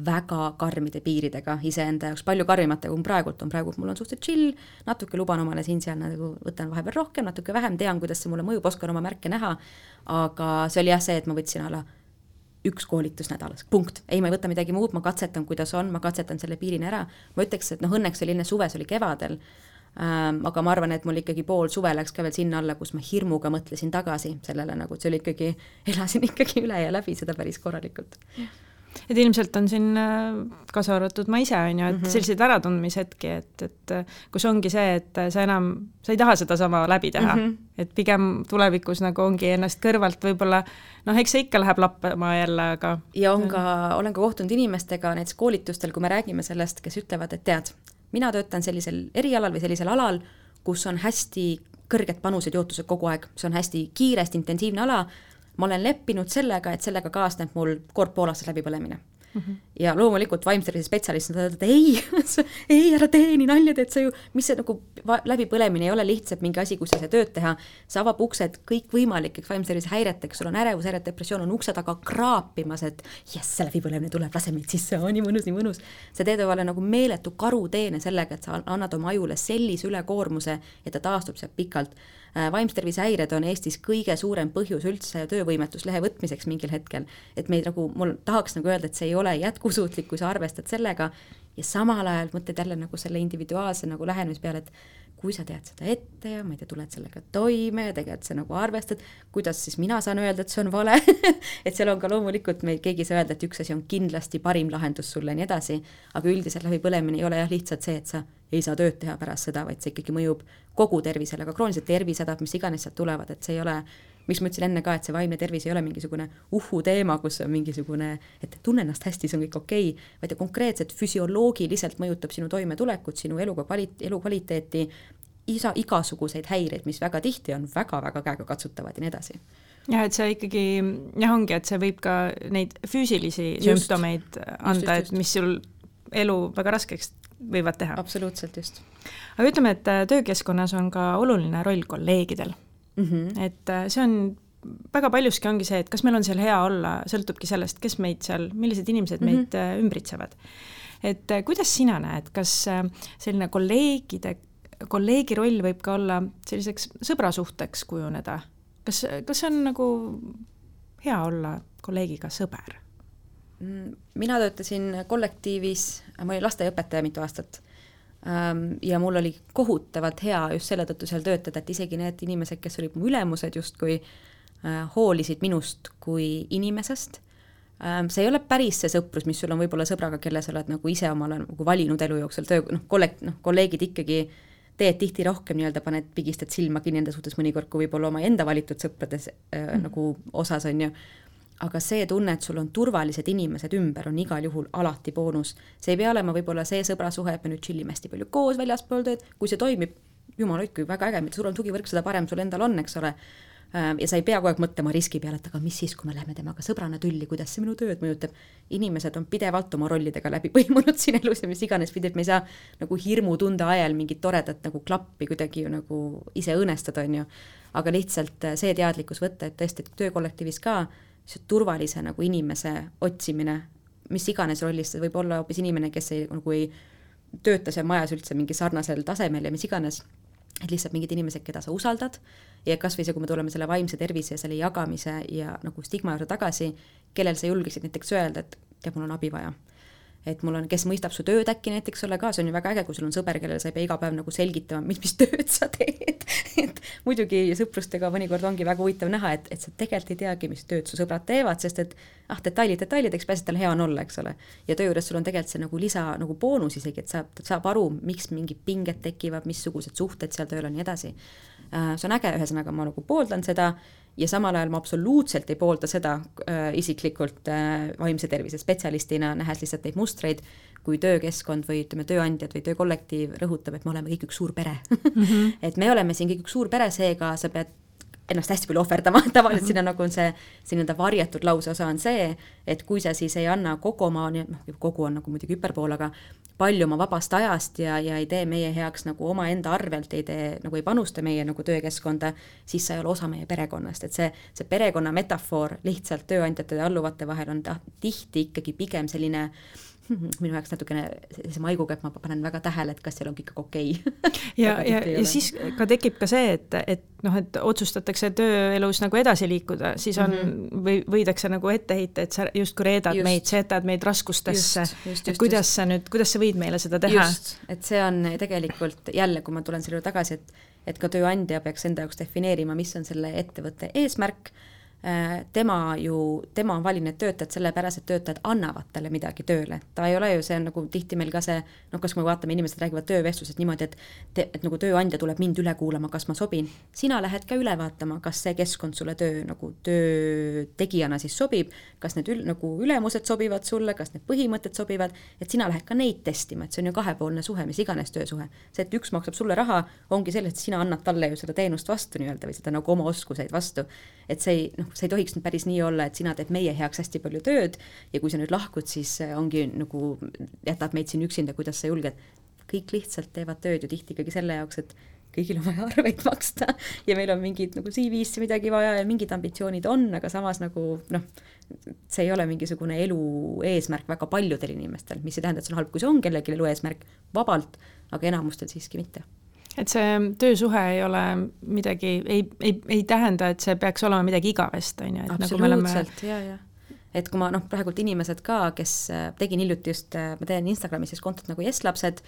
väga karmide piiridega iseenda jaoks, palju karmimate kui praegult on, praegu mul on suhteliselt chill, natuke luban omale siin-seal nagu võtan vahepeal rohkem, natuke vähem, tean, kuidas see mulle mõjub, oskan oma märke näha, aga see oli jah see, et ma võtsin alla üks koolitus nädalas, punkt. ei, ma ei võta midagi muud, ma katsetan, kuidas on, ma katsetan selle piirini ära. ma ütleks, et noh, õnneks oli enne suve, see oli kevadel. Aga ma arvan, et mul ikkagi pool suve läks ka veel sinna alla, kus ma hirmuga mõtlesin tagasi sellele nagu, et see oli ikkagi, elasin ikkagi üle ja läbi seda päris korralikult et ilmselt on siin äh, kaasa arvatud ma ise, on ju, et mm -hmm. selliseid äratundmishetki, et, et äh, kus ongi see, et sa enam, sa ei taha sedasama läbi teha mm, -hmm. et pigem tulevikus nagu ongi ennast kõrvalt võib-olla noh, eks see ikka läheb lappama jälle, aga ja on ka, olen ka kohtunud inimestega näiteks koolitustel, kui me räägime sellest, kes ütlevad, et tead, mina töötan sellisel erialal või sellisel alal, kus on hästi kõrged panused ja ootused kogu aeg, see on hästi kiire, hästi intensiivne ala, ma olen leppinud sellega, et sellega kaasneb mul kord pool aastat läbipõlemine mm. -hmm. ja loomulikult vaimse tervise spetsialist ütlevad, et ei ei, ära tee nii nalja teed sa ju, mis see nagu läbipõlemine ei ole lihtsalt mingi asi, kus ei saa tööd teha. see avab uksed kõikvõimalikeks vaimse tervise häireteks, sul on ärevushäired, depressioon on ukse taga kraapimas, et jess, läbipõlemine tuleb, lase meid sisse, nii mõnus, nii mõnus. see teeb talle nagu meeletu karuteene sellega, et sa annad oma ajule sellise ülekoormuse, et ta taastub sealt pikalt vaimse tervise häired on Eestis kõige suurem põhjus üldse töövõimetuslehe võtmiseks mingil hetkel. et meid nagu, mul tahaks nagu öelda, et see ei ole jätkusuutlik, kui sa arvestad sellega ja samal ajal mõtled jälle nagu selle individuaalse nagu lähenemise peale, et kui sa tead seda ette ja ma ei tea, tuled sellega toime ja tegelikult sa nagu arvestad, kuidas siis mina saan öelda, et see on vale et seal on ka loomulikult meil keegi ei saa öelda, et üks asi on kindlasti parim lahendus sulle ja nii edasi, aga üldiselt läbipõlemine ei ole jah lihtsalt see, et sa ei saa tööd teha pärast seda, vaid see ikkagi mõjub kogu tervisele, ka kroonilised tervisehädad, mis iganes sealt tulevad, et see ei ole miks ma ütlesin enne ka, et see vaimne tervis ei ole mingisugune uhhu teema, kus on mingisugune, et tunne ennast hästi, see on kõik okei okay,, vaid ta konkreetselt füsioloogiliselt mõjutab sinu toimetulekut, sinu eluga kvali-, elukvaliteeti, isa, igasuguseid häireid, mis väga tihti on väga-väga käegakatsutavad ja nii edasi jah, et see ikkagi jah, ongi, et see võib ka neid füüsilisi just, sümptomeid anda, et mis sul elu väga raskeks võivad teha. absoluutselt, just. aga ütleme, et töökeskkonnas on ka oluline roll kolleegidel mm. -hmm. et äh, see on väga paljuski ongi see, et kas meil on seal hea olla, sõltubki sellest, kes meid seal, millised inimesed mm -hmm. meid ümbritsevad. et äh, kuidas sina näed, kas selline kolleegide, kolleegi roll võib ka olla selliseks sõbrasuhteks kujuneda? kas, kas on nagu hea olla kolleegiga sõber? Mm, mina töötasin kollektiivis, ma olin lasteaiaõpetaja mitu aastat ja mul oli kohutavalt hea just selle tõttu seal töötada, et isegi need inimesed, kes olid mu ülemused justkui, äh, hoolisid minust kui inimesest. Ähm, see ei ole päris see sõprus, mis sul on võib-olla sõbraga, kelle sa oled nagu ise omale nagu valinud elu jooksul, töö, noh, kollek-, noh, kolleegid ikkagi teed tihti rohkem nii-öelda, paned, pigistad silma kinni enda suhtes mõnikord, kui võib-olla oma enda valitud sõprades mm. nagu osas, on ju aga see tunne, et sul on turvalised inimesed ümber, on igal juhul alati boonus. see ei pea olema võib-olla see sõbrasuhe, et me nüüd chill ime hästi palju koos väljaspool tööd, kui see toimib, jumal hoidku, väga äge, mida suurem tugivõrk, seda parem sul endal on, eks ole. ja sa ei pea kogu aeg mõtlema riski peale, et aga mis siis, kui me läheme temaga sõbrana tülli, kuidas see minu tööd mõjutab. inimesed on pidevalt oma rollidega läbi põimunud siin elus ja mis iganes pidi, et me ei saa nagu hirmutunde ajal mingit toredat nagu klappi kuidagi ju nagu ise õõnestada, on ju. aga lihtsalt see teadlikkus võtta, et tõesti, et töökollektiivis ka see turvalise nagu inimese otsimine, mis iganes rollis, see võib olla hoopis inimene, kes ei, nagu ei tööta seal majas üldse mingi sarnasel tasemel ja mis iganes, et lihtsalt mingid inimesed, keda sa usaldad ja kas või see, kui me tuleme selle vaimse tervise ja selle jagamise ja nagu stigma juurde tagasi, kellel sa julgesid näiteks öelda, et tead, mul on abi vaja et mul on, kes mõistab su tööd äkki näiteks ole ka, see on ju väga äge, kui sul on sõber, kellele sa ei pea iga päev nagu selgitama, mis, mis tööd sa teed et muidugi sõprustega mõnikord ongi väga huvitav näha, et, et sa tegelikult ei teagi, mis tööd su sõbrad teevad, sest et ah, detailid detailideks, et tal hea on olla, eks ole. ja töö juures sul on tegelikult see nagu lisa, nagu boonus isegi, et saab, saab aru, miks mingid pinged tekivad, missugused suhted seal tööl on ja nii edasi. Äh, see on äge, ühesõnaga ma nagu pooldan seda ja samal ajal ma absoluutselt ei poolda seda äh, isiklikult äh, vaimse tervise spetsialistina, nähes lihtsalt neid mustreid, kui töökeskkond või ütleme, tööandjad või töökollektiiv rõhutab, et me oleme kõik üks suur pere mm. -hmm. et me oleme siin kõik üks suur pere, seega sa pead ennast hästi palju ohverdama, tavaliselt sinna nagu on see, see nii-öelda varjatud lauseosa on see, et kui sa siis ei anna kogu oma, noh, kogu on nagu muidugi hüperpool, aga palju oma vabast ajast ja, ja ei tee meie heaks nagu omaenda arvelt, ei tee, nagu ei panusta meie nagu töökeskkonda, siis sa ei ole osa meie perekonnast, et see, see perekonna metafoor lihtsalt tööandjate ja alluvate vahel on tihti ikkagi pigem selline äh, minu jaoks natukene sellise maiguga, et ma panen väga tähele, et kas seal on kõik okei okay. ja, ja, ja siis ka tekib ka see, et, et noh, et otsustatakse tööelus nagu edasi liikuda, siis on mm, -hmm. või võidakse nagu ette heita, et sa justkui reedad just. meid, sa jätad meid raskustesse, et kuidas just. sa nüüd, kuidas sa võid meile seda teha? et see on tegelikult jälle, kui ma tulen selle juurde tagasi, et et ka tööandja peaks enda jaoks defineerima, mis on selle ettevõtte eesmärk tema ju, tema on valinud töötajad sellepärast, et töötajad annavad talle midagi tööle. ta ei ole ju, see on nagu tihti meil ka see, noh, kas me vaatame, inimesed räägivad töövestlusest niimoodi, et te, et nagu tööandja tuleb mind üle kuulama, kas ma sobin. sina lähed ka üle vaatama, kas see keskkond sulle töö nagu töö tegijana siis sobib, kas need ül, nagu ülemused sobivad sulle, kas need põhimõtted sobivad, et sina lähed ka neid testima, et see on ju kahepoolne suhe, mis iganes töösuhe. see, et üks maksab sulle raha, ongi selles, et sina annad talle ju seda teenust vastu nii-öelda või seda nagu oma oskuseid vastu. et see ei, noh, see ei tohiks nüüd päris nii olla, et sina teed meie heaks hästi palju tööd ja kui sa nüüd lahkud, siis ongi nagu, jätad meid siin üksinda, kuidas sa julged. kõik lihtsalt teevad tööd ju tihti ikkagi selle jaoks, et kõigil on vaja arveid maksta ja meil on mingid nagu CV-sse midagi vaja ja mingid ambitsioonid on, aga samas nagu noh, see ei ole mingisugune elu eesmärk väga paljudel inimestel, mis ei tähenda, et see on halb, kui see on kellelgi elu eesmärk, vabalt, aga enamustel siiski mitte et see töösuhe ei ole midagi, ei, ei, ei tähenda, et see peaks olema midagi igavest, on ju, et nagu me oleme ja, ja et kui ma noh, praegult inimesed ka, kes tegin hiljuti just, ma teen Instagramis siis kontot nagu Yes lapsed,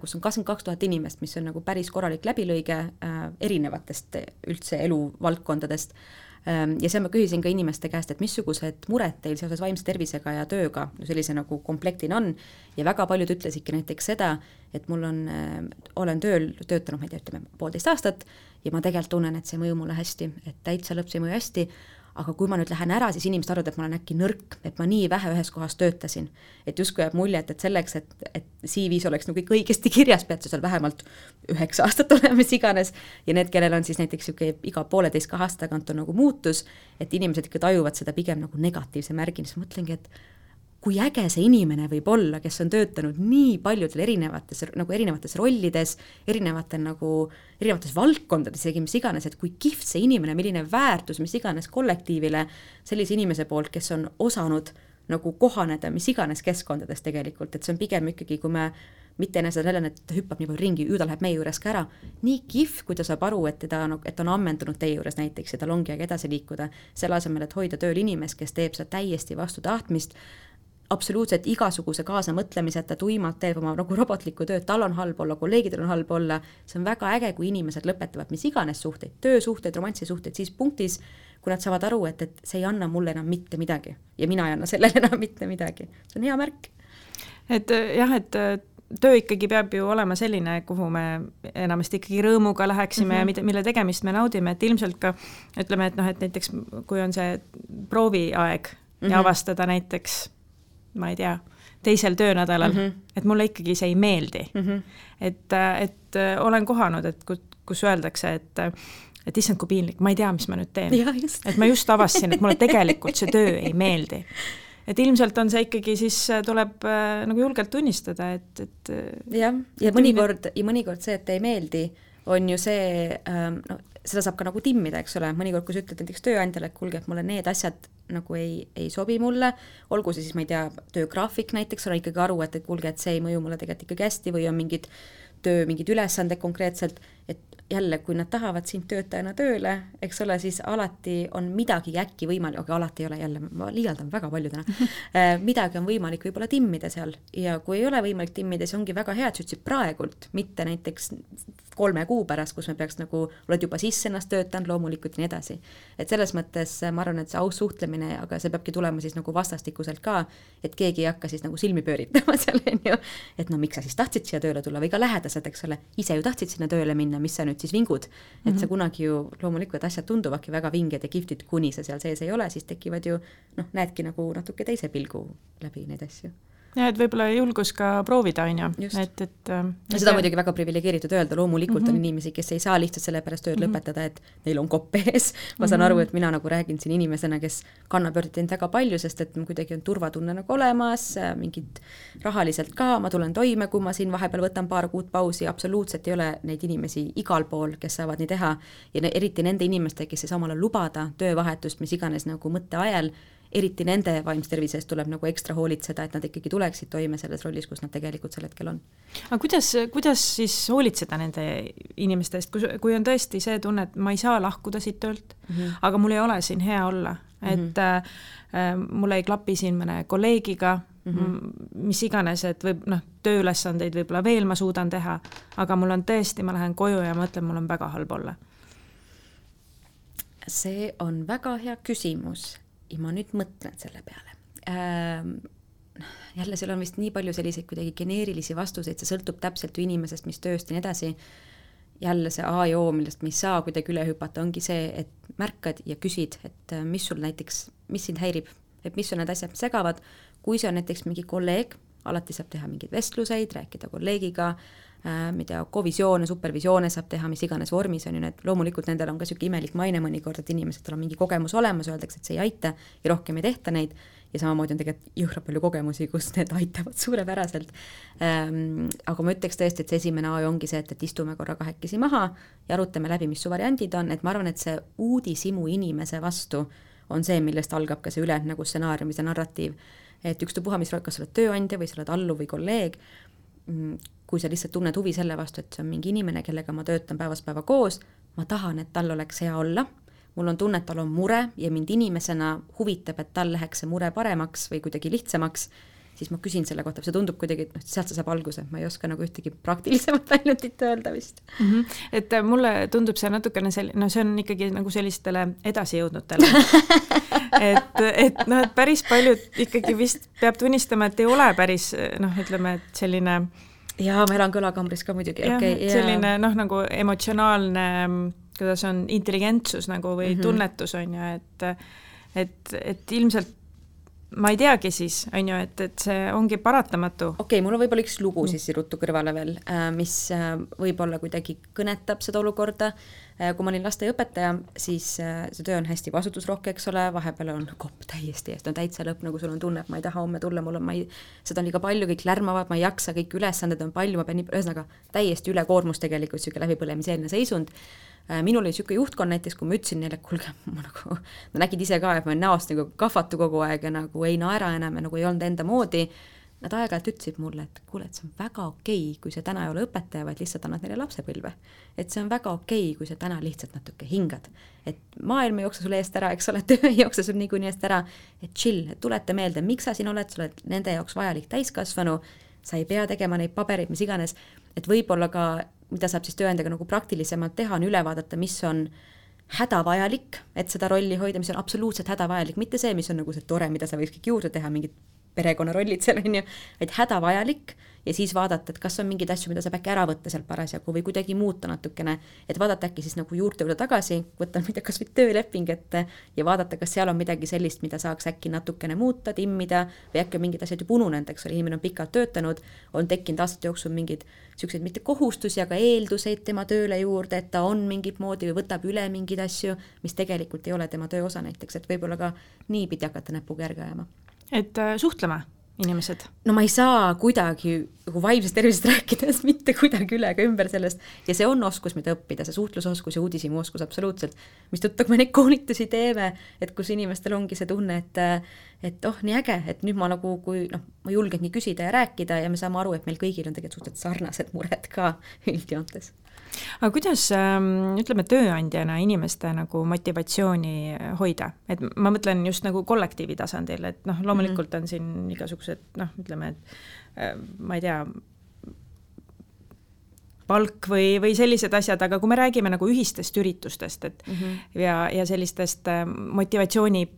kus on kakskümmend kaks tuhat inimest, mis on nagu päris korralik läbilõige äh, erinevatest üldse eluvaldkondadest ja seal ma küsisin ka inimeste käest, et missugused mured teil seoses vaimse tervisega ja tööga sellise nagu komplektina on. Ja väga paljud ütlesidki näiteks seda, et mul on, ehm, olen tööl töötanud, ma ei tea, ütleme poolteist aastat ja ma tegelikult tunnen, et see ei mõju mulle hästi, et täitsa lõps ei mõju hästi, aga kui ma nüüd lähen ära, siis inimesed arvavad, et ma olen äkki nõrk, et ma nii vähe ühes kohas töötasin. et justkui jääb mulje, et, et selleks, et, et CV-s oleks nagu kõik õigesti kirjas, pead sa seal vähemalt üheksa aastat olema, mis iganes, ja need, kellel on siis näiteks niisugune iga pooleteist-kahe aasta tagant on nagu muutus, et inimesed ikka tajuvad seda pigem nagu negatiivse märgina, siis ma mõtlengi, et kui äge see inimene võib olla, kes on töötanud nii paljudel erinevates, nagu erinevates rollides, erinevatel nagu, erinevates valdkondades isegi, mis iganes, et kui kihvt see inimene, milline väärtus mis iganes kollektiivile sellise inimese poolt, kes on osanud nagu kohaneda mis iganes keskkondades tegelikult, et see on pigem ikkagi, kui me mitte enne seda sellena, et ta hüppab nii palju ringi, ju ta läheb meie juures ka ära, nii kihv, kui ta saab aru, et teda et on ammendunud teie juures näiteks ja tal ongi aeg edasi liikuda, selle asemel, et hoida tööl inimest, kes teeb seda täiesti vastu tahtmist, absoluutselt igasuguse kaasamõtlemiseta tuimalt teeb oma nagu robotlikku tööd, tal on halb olla, kolleegidel on halb olla, see on väga äge, kui inimesed lõpetavad mis iganes suhteid, töösuhteid, romantsisuhteid, siis punktis, kui nad saavad aru, et, et see ei anna mulle enam mitte midagi ja mina ei anna sellele enam mitte midagi, see on hea märk. et jah, et töö ikkagi peab ju olema selline, kuhu me enamasti ikkagi rõõmuga läheksime mm -hmm. ja mhm. mida, mille tegemist me naudime, et ilmselt ka ütleme, et noh, et näiteks kui on see prooviaeg mm -hmm. ja mhm. avastada näiteks ma ei tea, teisel töönädalal mm, -hmm. et mulle ikkagi see ei meeldi mm. -hmm. et, et äh, olen kohanud, et kus öeldakse, et et issand, kui piinlik, ma ei tea, mis ma nüüd teen. et ma just avastasin, et mulle tegelikult see töö ei meeldi. et ilmselt on see ikkagi siis, äh, tuleb äh, nagu julgelt tunnistada, et, et jah, ja mõnikord, ja mõnikord see, et ei meeldi, on ju see ähm,, no seda saab ka nagu timmida, eks ole, mõnikord, kui sa ütled näiteks tööandjale, et kuulge, et mulle need asjad nagu ei, ei sobi mulle, olgu see siis, ma ei tea, töögraafik näiteks, olen ikkagi aru, et, et kuulge, et see ei mõju mulle tegelikult ikkagi hästi või on mingid töö mingid ülesanded konkreetselt, et jälle, kui nad tahavad sind töötajana tööle, eks ole, siis alati on midagi äkki võimalik, aga alati ei ole jälle, ma liialdan väga palju täna äh, midagi on võimalik võib-olla timmida seal. Ja kui ei ole võimalik timmida, siis ongi väga hea, et sa ütlesid praegult, mitte näiteks kolme kuu pärast, kus me peaks nagu, oled juba sisse ennast töötanud loomulikult ja nii edasi. et selles mõttes ma arvan, et see aus suhtlemine, aga see peabki tulema siis nagu vastastikuselt ka, et keegi ei hakka siis nagu silmi pööritama seal, on ju, et no miks sa siis tahtsid siia tööle tulla või ka lähedased, eks ole, ise ju tahtsid sinna tööle minna, mis sa nüüd siis vingud. et mm -hmm. sa kunagi ju, loomulikult asjad tunduvadki väga vinged ja kihvtid, kuni sa seal sees ei ole, siis tekivad ju noh, näedki nagu natuke teise pilgu läbi neid asju jah, et võib-olla julgus ka proovida, on ju, et, et ja seda on muidugi väga priviligeeritud öelda, loomulikult mm -hmm. on mhm. inimesi, kes ei saa lihtsalt sellepärast tööd mm -hmm. lõpetada, et neil on kopp ees. ma saan mm -hmm. aru, et mina nagu räägin siin inimesena, kes kannab pöördet väga palju, sest et kuidagi on turvatunne nagu olemas, mingid rahaliselt ka, ma tulen toime, kui ma siin vahepeal võtan paar kuud pausi, absoluutselt ei ole neid inimesi igal pool, kes saavad nii teha. ja eriti nende inimestega, kes ei saa omale lubada töövahetust mis iganes nagu mõtteajal eriti nende vaimse tervise eest tuleb nagu ekstra hoolitseda, et nad ikkagi tuleksid toime selles rollis, kus nad tegelikult sel hetkel on. aga kuidas, kuidas siis hoolitseda nende inimeste eest, kui, kui on tõesti see tunne, et ma ei saa lahkuda siit töölt mm, -hmm. aga mul ei ole siin hea olla, et mm -hmm. äh, mul ei klapi siin mõne kolleegiga mm, -hmm. mis iganes, et võib noh, tööülesandeid võib-olla veel ma suudan teha, aga mul on tõesti, ma lähen koju ja mõtlen, mul on väga halb olla see on väga hea küsimus ja ma nüüd mõtlen selle peale ähm, jälle seal on vist nii palju selliseid kuidagi geneerilisi vastuseid, see sõltub täpselt ju inimesest, mis tööst ja nii edasi. jälle see A ja O, millest me ei saa kuidagi üle hüpata, ongi see, et märkad ja küsid, et äh, mis sul näiteks, mis sind häirib, et mis on need asjad, mis segavad, kui see on näiteks mingi kolleeg, alati saab teha mingeid vestluseid, rääkida kolleegiga ma ei tea, kovisioone, supervisioone saab teha mis iganes vormis, on ju, need loomulikult nendel on ka niisugune imelik maine mõnikord, et inimestel on mingi kogemus olemas, öeldakse, et see ei aita ja rohkem ei tehta neid, ja samamoodi on tegelikult jõhkralt palju kogemusi, kus need aitavad suurepäraselt ähm,. aga ma ütleks tõesti, et see esimene A ongi see, et, et istume korra kahekesi maha ja arutame läbi, mis su variandid on, et ma arvan, et see uudishimu inimese vastu on see, millest algab ka see ülejäänud nagu stsenaarium see narratiiv. et ükstapuha, mis, kas sa oled tööandja või sa oled alluv või kolleeg, mm, kui sa lihtsalt tunned huvi selle vastu, et see on mingi inimene, kellega ma töötan päevast päeva koos, ma tahan, et tal oleks hea olla, mul on tunne, et tal on mure ja mind inimesena huvitab, et tal läheks see mure paremaks või kuidagi lihtsamaks siis ma küsin selle kohta, see tundub kuidagi, et noh, sealt see saab alguse, ma ei oska nagu ühtegi praktilisemat väljundit öelda vist mm. -hmm. et äh, mulle tundub see natukene sel-, no see on ikkagi nagu sellistele edasijõudnutele et, et noh, et päris paljud ikkagi vist peab tunnistama, et ei ole päris noh, ütleme, et selline jaa, ma elan kõlakambris ka muidugi, okei okay,. selline noh, nagu emotsionaalne, kuidas on intelligentsus nagu või mm -hmm. tunnetus on ju, et et, et ilmselt ma ei teagi siis, on ju, et, et see ongi paratamatu. okei okay,, mul on võib-olla üks lugu siis ruttu kõrvale veel, äh, mis äh, võib-olla kuidagi kõnetab seda olukorda. Äh, kui ma olin lasteaiaõpetaja, siis see töö on hästi vastutusrohke, eks ole, vahepeal on kopp täiesti eest, on täitsa lõpp, nagu sul on tunne, et ma ei taha homme tulla, mul on, ma ei, seda on liiga palju, kõik lärmavad, ma ei jaksa, kõik ülesanded on palju, ma pean nii, ühesõnaga täiesti ülekoormus tegelikult, niisugune läbipõlemiseelne seisund. Äh, minul oli niisugune juhtkond näiteks, kui ma ütlesin neile, kuulge, ma nagu, nad nägid ise ka, et ma olen näost nagu kahvatu kogu aeg ja nagu ei naera enam ja nagu ei olnud enda moodi, nad aeg-ajalt ütlesid mulle, et kuule, et see on väga okei okay,, kui sa täna ei ole õpetaja, vaid lihtsalt annad neile lapsepõlve. et see on väga okei okay,, kui sa täna lihtsalt natuke hingad. et maailm ei jookse sul eest ära, eks ole, töö ei jookse sul niikuinii eest ära, et chill, et tuleta meelde, miks sa siin oled, sa oled nende jaoks vajalik täiskasvanu, sa ei pea tegema neid pabereid, mis iganes, et võib-olla ka mida saab siis tööandjaga nagu praktilisemalt teha, on üle vaadata, mis on hädavajalik, et seda rolli hoida, mis on absoluutselt hädavajalik, mitte see, mis on nagu see tore, mida sa võiks kõik juurde teha, mingid perekonnarollid seal on ju, vaid hädavajalik. Ja siis vaadata, et kas on mingeid asju, mida saab äkki ära võtta sealt parasjagu või kuidagi muuta natukene, et vaadata äkki siis nagu juurte juurde tagasi, võtta, tea, kas või tööleping ette ja vaadata, kas seal on midagi sellist, mida saaks äkki natukene muuta, timmida või äkki on mingid asjad juba ununenud, eks ole, inimene on pikalt töötanud, on tekkinud aastate jooksul mingeid niisuguseid mitte kohustusi, aga eelduseid tema tööle juurde, et ta on mingit moodi või võtab üle mingeid asju, mis tegelikult ei ole tema töö osa näiteks, et võib-olla ka niipidi hakata näpuga järge ajama et äh, suhtleme, inimesed? no ma ei saa kuidagi nagu vaimsest tervisest rääkides mitte kuidagi üle ega ümber sellest. Ja see on oskus, mida õppida, see suhtlusoskus ja uudishimuoskus absoluutselt, mistõttu me neid koolitusi teeme, et kus inimestel ongi see tunne, et et oh, nii äge, et nüüd ma nagu, kui noh, ma julgen nii küsida ja rääkida ja me saame aru, et meil kõigil on tegelikult suhteliselt sarnased mured ka üldjoontes aga kuidas ähm, ütleme, tööandjana inimeste nagu motivatsiooni hoida, et ma mõtlen just nagu kollektiivi tasandil, et noh, loomulikult mhm. on siin igasugused noh, ütleme, et äh, ma ei tea, palk või, või sellised asjad, aga kui me räägime nagu ühistest üritustest, et mm -hmm. ja, ja sellistest äh, motivatsiooni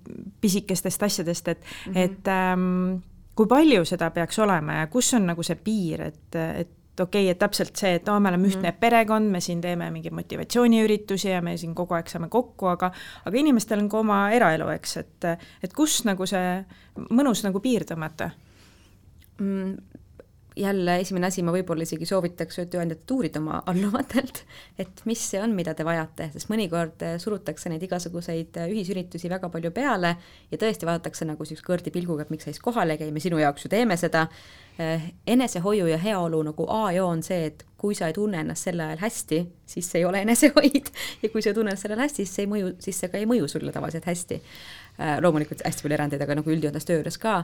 pisikestest asjadest, et mm, -hmm. et ähm, kui palju seda peaks olema ja kus on nagu see piir, et, et et okei okay,, et täpselt see, et aa, me oleme ühtne mm. perekond, me siin teeme mingeid motivatsiooniüritusi ja me siin kogu aeg saame kokku, aga aga inimestel on ka oma eraelu, eks, et et kus nagu see mõnus nagu piir tõmmata mm,? Jälle esimene asi, ma võib-olla isegi soovitaks tööandjat uurida oma alluvatelt, et mis see on, mida te vajate, sest mõnikord surutakse neid igasuguseid ühisüritusi väga palju peale ja tõesti vaadatakse nagu niisuguse kõrdi pilguga, et miks sa siis kohale ei käi, me sinu jaoks ju teeme seda, Eh, enesehoiu ja heaolu nagu A ja O on see, et kui sa ei tunne ennast sel ajal hästi, siis see ei ole enesehoid ja kui sa tunned sellel hästi, siis see ei mõju, siis see ka ei mõju sulle tavaliselt hästi. Eh, loomulikult hästi palju erandeid, aga nagu üldjoontes töö juures ka.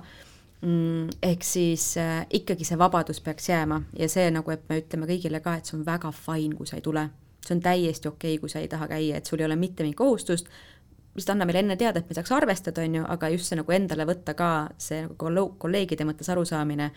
Ehk siis äh, ikkagi see vabadus peaks jääma ja see nagu, et me ütleme kõigile ka, et see on väga fine, kui sa ei tule. see on täiesti okei okay,, kui sa ei taha käia, et sul ei ole mitte mingit kohustust, lihtsalt anna meile enne teada, et me saaks arvestada, on ju, aga just see nagu endale võtta ka see nagu kolleegide mõttes arusaamine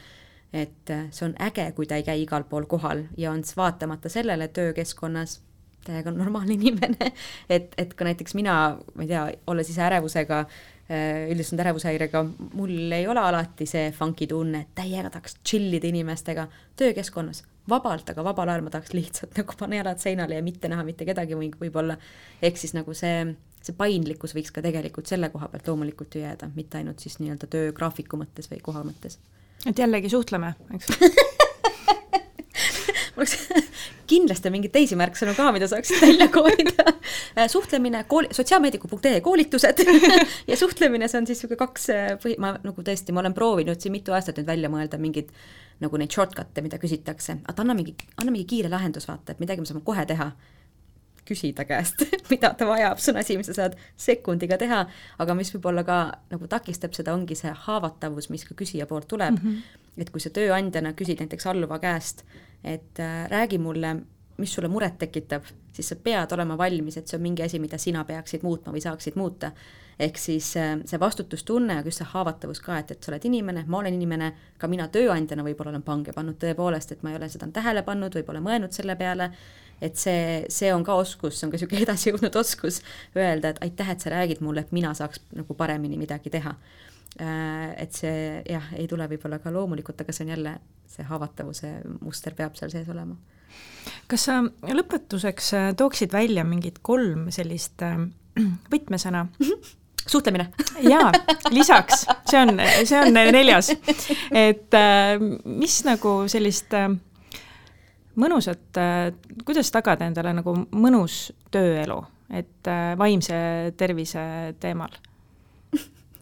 et äh, see on äge, kui ta ei käi igal pool kohal ja on vaatamata sellele töökeskkonnas täiega normaalne inimene, et, et ka näiteks mina, ma ei tea, olles ise ärevusega, äh, üldiselt ärevushäirega, mul ei ole alati see funky tunne, et täiega tahaks chill ida inimestega töökeskkonnas, vabalt, aga vabal ajal ma tahaks lihtsalt nagu panna jalad seinale ja mitte näha mitte kedagi või võib-olla, ehk siis nagu see, see paindlikkus võiks ka tegelikult selle koha pealt loomulikult ju jääda, mitte ainult siis nii-öelda töögraafiku mõttes või koha mõttes. Et jällegi suhtleme, eks oleks kindlasti mingeid teisi märksõnu ka, mida saaks välja koolida. Äh, suhtlemine, kooli, sotsiaalmeediku.ee koolitused ja suhtlemine, see on siis niisugune kaks äh, põhi, ma nagu tõesti, ma olen proovinud siin mitu aastat nüüd välja mõelda mingeid nagu neid shortcut'e, mida küsitakse, et anna mingi, anna mingi kiire lahendus, vaata, et midagi me saame kohe teha küsida käest mida ta vajab, see on asi, mis sa saad sekundiga teha, aga mis võib-olla ka nagu takistab seda, ongi see haavatavus, mis ka küsija poolt tuleb mm. -hmm. et kui sa tööandjana küsid näiteks alluva käest, et äh, räägi mulle, mis sulle muret tekitab, siis sa pead olema valmis, et see on mingi asi, mida sina peaksid muutma või saaksid muuta. ehk siis äh, see vastutustunne, aga just see haavatavus ka, et, et sa oled inimene, ma olen inimene, ka mina tööandjana võib-olla olen pange pannud tõepoolest, et ma ei ole seda tähele pannud või pole mõelnud selle peale, et see, see on ka oskus, see on ka niisugune edasijõudnud oskus öelda, et aitäh, et sa räägid mulle, et mina saaks nagu paremini midagi teha äh, et see jah, ei tule võib-olla ka loomulikult, aga see on jälle, see haavatavuse muster peab seal sees olema kas sa lõpetuseks äh, tooksid välja mingid kolm sellist äh, võtmesõna? suhtlemine jaa, lisaks, see on, see on neljas. et äh, mis nagu sellist mõnusat, kuidas tagada endale nagu mõnus tööelu, et vaimse tervise teemal?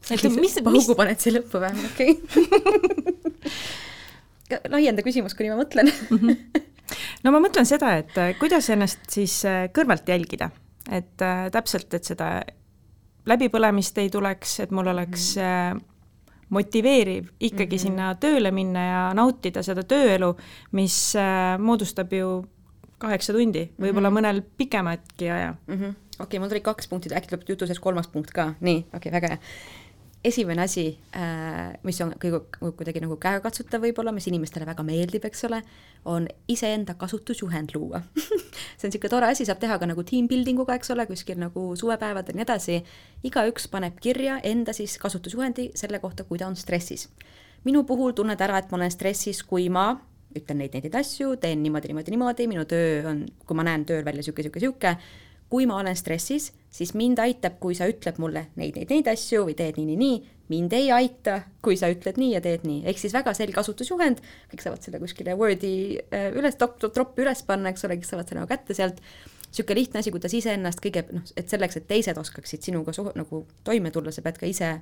et mis, paugu paned siia lõppu vähemalt, okei okay. Laienda küsimust, kuni ma mõtlen mm. -hmm no ma mõtlen seda, et äh, kuidas ennast siis äh, kõrvalt jälgida, et äh, täpselt, et seda läbipõlemist ei tuleks, et mul oleks mm. motiveeriv ikkagi mm -hmm. sinna tööle minna ja nautida seda tööelu, mis moodustab ju kaheksa tundi, võib-olla mm -hmm. mõnel pikematki aja mm. -hmm. okei okay,, mul tuli kaks punkti, äkki tuleb jutu sees kolmas punkt ka, nii, okei okay,, väga hea esimene asi, äh, mis on kõige kuidagi nagu käegakatsutav võib-olla, mis inimestele väga meeldib, eks ole, on iseenda kasutusjuhend luua see on niisugune tore asi, saab teha ka nagu team building uga, eks ole, kuskil nagu suvepäevadel ja nii edasi. igaüks paneb kirja enda siis kasutusjuhendi selle kohta, kui ta on stressis. minu puhul tunned ära, et ma olen stressis, kui ma ütlen neid, neid, neid asju, teen niimoodi, niimoodi, niimoodi, minu töö on, kui ma näen tööl välja niisugune, niisugune, niisugune kui ma olen stressis, siis mind aitab, kui sa ütled mulle neid, neid, neid asju või teed nii, nii, nii, mind ei aita, kui sa ütled nii ja teed nii, ehk siis väga selge kasutusjuhend, kõik saavad selle kuskile Wordi äh, üles, troppi üles panna, eks ole, kes saavad selle nagu kätte sealt, niisugune lihtne asi, kuidas iseennast kõige noh, et selleks, et teised oskaksid sinuga suh-, nagu toime tulla, sa pead ka ise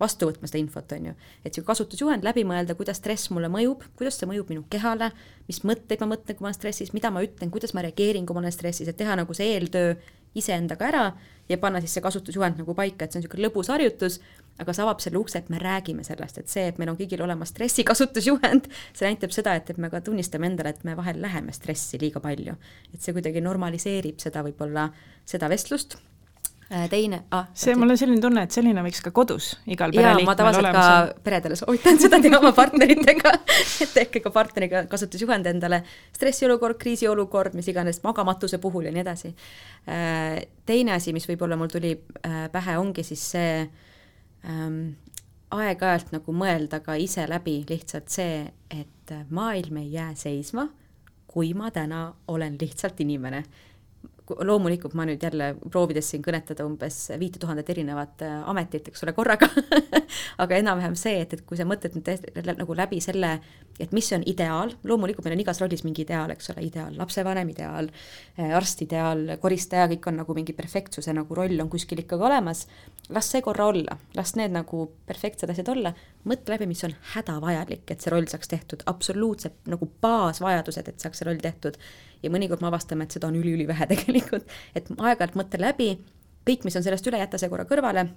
vastu võtma seda infot, on ju. et see kasutusjuhend läbi mõelda, kuidas stress mulle mõjub, kuidas see mõjub minu kehale, mis mõtteid ma mõtlen, kui ma olen stressis, mida ma ütlen, kuidas ma reageerin, kui ma olen stressis, et teha nagu see eeltöö iseendaga ära ja panna siis see kasutusjuhend nagu paika, et see on niisugune lõbus harjutus, aga see avab selle ukse, et me räägime sellest, et see, et meil on kõigil olemas stressikasutusjuhend, see näitab seda, et, et me ka tunnistame endale, et me vahel läheme stressi liiga palju. et see kuidagi normaliseerib seda võib-olla, seda vestlust teine ah,, see, mul on selline tunne, et selline võiks ka kodus igal pereliikmel ma tavaliselt ka on. peredele soovitan seda teha oma partneritega et tehke ka partneriga kasutusjuhend endale, stressiolukord, kriisiolukord, mis iganes, magamatuse puhul ja nii edasi. Äh, teine asi, mis võib-olla mul tuli äh, pähe, ongi siis see ähm, aeg-ajalt nagu mõelda ka ise läbi lihtsalt see, et maailm ei jää seisma, kui ma täna olen lihtsalt inimene loomulikult ma nüüd jälle proovides siin kõnetada umbes viite tuhandet erinevat äh, ametit, eks ole, korraga aga enam-vähem see, et, et kui sa mõtled nüüd täiesti nagu läbi selle, et mis on ideaal, loomulikult meil on igas rollis mingi ideaal, eks ole, ideaal lapsevanem, ideaal äh, arst, ideaal koristaja, kõik on nagu mingi perfektsuse nagu roll on kuskil ikkagi olemas, las see korra olla, las need nagu perfektsed asjad olla, mõtle läbi, mis on hädavajalik, et see roll saaks tehtud, absoluutsed nagu baasvajadused, et saaks see roll tehtud ja mõnikord me avastame, et seda on üliülivähe tegelikult, et aeg-ajalt mõtle läbi, kõik, mis on sellest üle, jäta see korra kõrvale,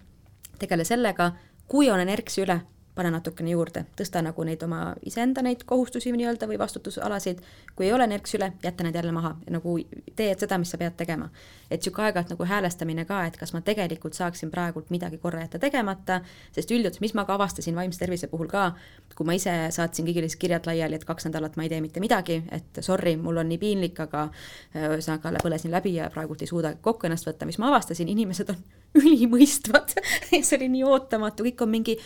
tegele sellega, kui on energia üle, pane natukene juurde, tõsta nagu neid oma iseenda neid kohustusi nii-öelda või vastutusalasid, kui ei ole nõrks üle, jäta need jälle maha, nagu tee seda, mis sa pead tegema. et niisugune aeg-ajalt nagu häälestamine ka, et kas ma tegelikult saaksin praegult midagi korra jätta tegemata, sest üldjuhul, mis ma ka avastasin vaimse tervise puhul ka, kui ma ise saatsin kõigile siis kirjad laiali, et kaks nädalat ma ei tee mitte midagi, et sorry, mul on nii piinlik, aga ühesõnaga põlesin läbi ja praegult ei suuda kokku ennast võtta, mis ma avastasin, inimesed on ülimõistvad. See oli nii ootamatu, kõik on mingi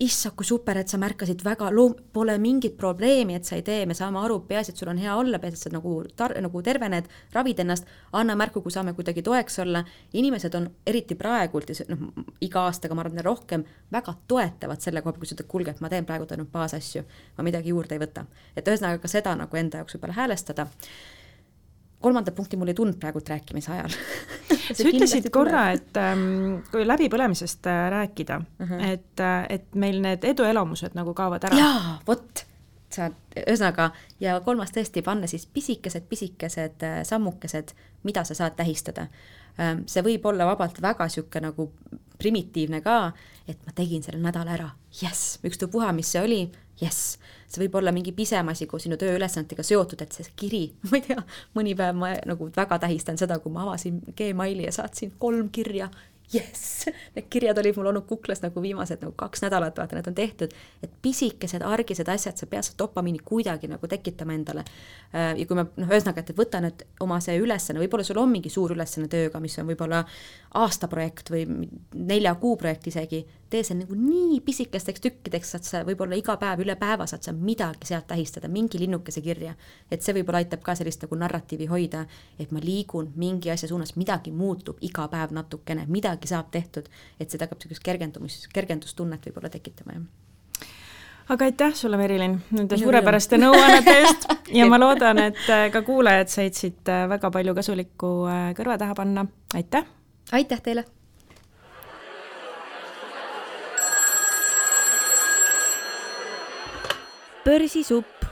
issand, kui super, et sa märkasid väga, loom-, pole mingit probleemi, et sa ei tee, me saame aru, peaasi, et sul on hea olla, peaasi, et sa nagu tar-, nagu tervened, ravid ennast, anna märku, kui saame kuidagi toeks olla, inimesed on eriti praegult ja noh, iga aastaga ma arvan, rohkem, väga toetavad selle koha pealt, kui sa ütled, kuulge, et ma teen praegu ainult baasasju, ma midagi juurde ei võta. et ühesõnaga ka seda nagu enda jaoks võib-olla häälestada kolmandat punkti mul ei tulnud praegult rääkimise ajal sa ütlesid korra, et ähm, kui läbipõlemisest äh, rääkida uh, -huh. et äh,, et meil need eduelamused nagu kaovad ära. jaa, vot, sa, ühesõnaga, ja kolmas tõesti, panna siis pisikesed, pisikesed äh, sammukesed, mida sa saad tähistada ähm,. see võib olla vabalt väga niisugune nagu primitiivne ka, et ma tegin selle nädala ära, jess, ükstapuha, mis see oli, jess, see võib olla mingi pisem asi koos sinu tööülesannetega seotud, et see kiri, ma ei tea, mõni päev ma nagu väga tähistan seda, kui ma avasin Gmaili ja saatsin kolm kirja. Jess, need kirjad olid mul olnud kuklas nagu viimased nagu kaks nädalat, vaata, need on tehtud, et pisikesed argised asjad, sa pead seda dopamiini kuidagi nagu tekitama endale. Äh, ja kui me noh, ühesõnaga, et võta nüüd oma see ülesanne, võib-olla sul on mingi suur ülesanne tööga, mis on võib-olla aastaprojekt või nelja kuu projekt isegi, tee see nagu nii pisikesteks tükkideks, saad sa võib-olla iga päev, üle päeva saad sa midagi sealt tähistada, mingi linnukese kirja. et see võib-olla aitab ka sellist nagu narratiivi hoida, et ma liigun mingi asja suunas, midagi muutub iga päev natukene, midagi saab tehtud, et see tagab niisugust kergendumis, kergendustunnet võib-olla tekitama, jah aga aitäh sulle, Merilin, nende suurepäraste nõuannete eest ja ma loodan, et äh, ka kuulajad said siit äh, väga palju kasulikku äh, kõrva taha panna, aitäh! aitäh teile! Börsisupp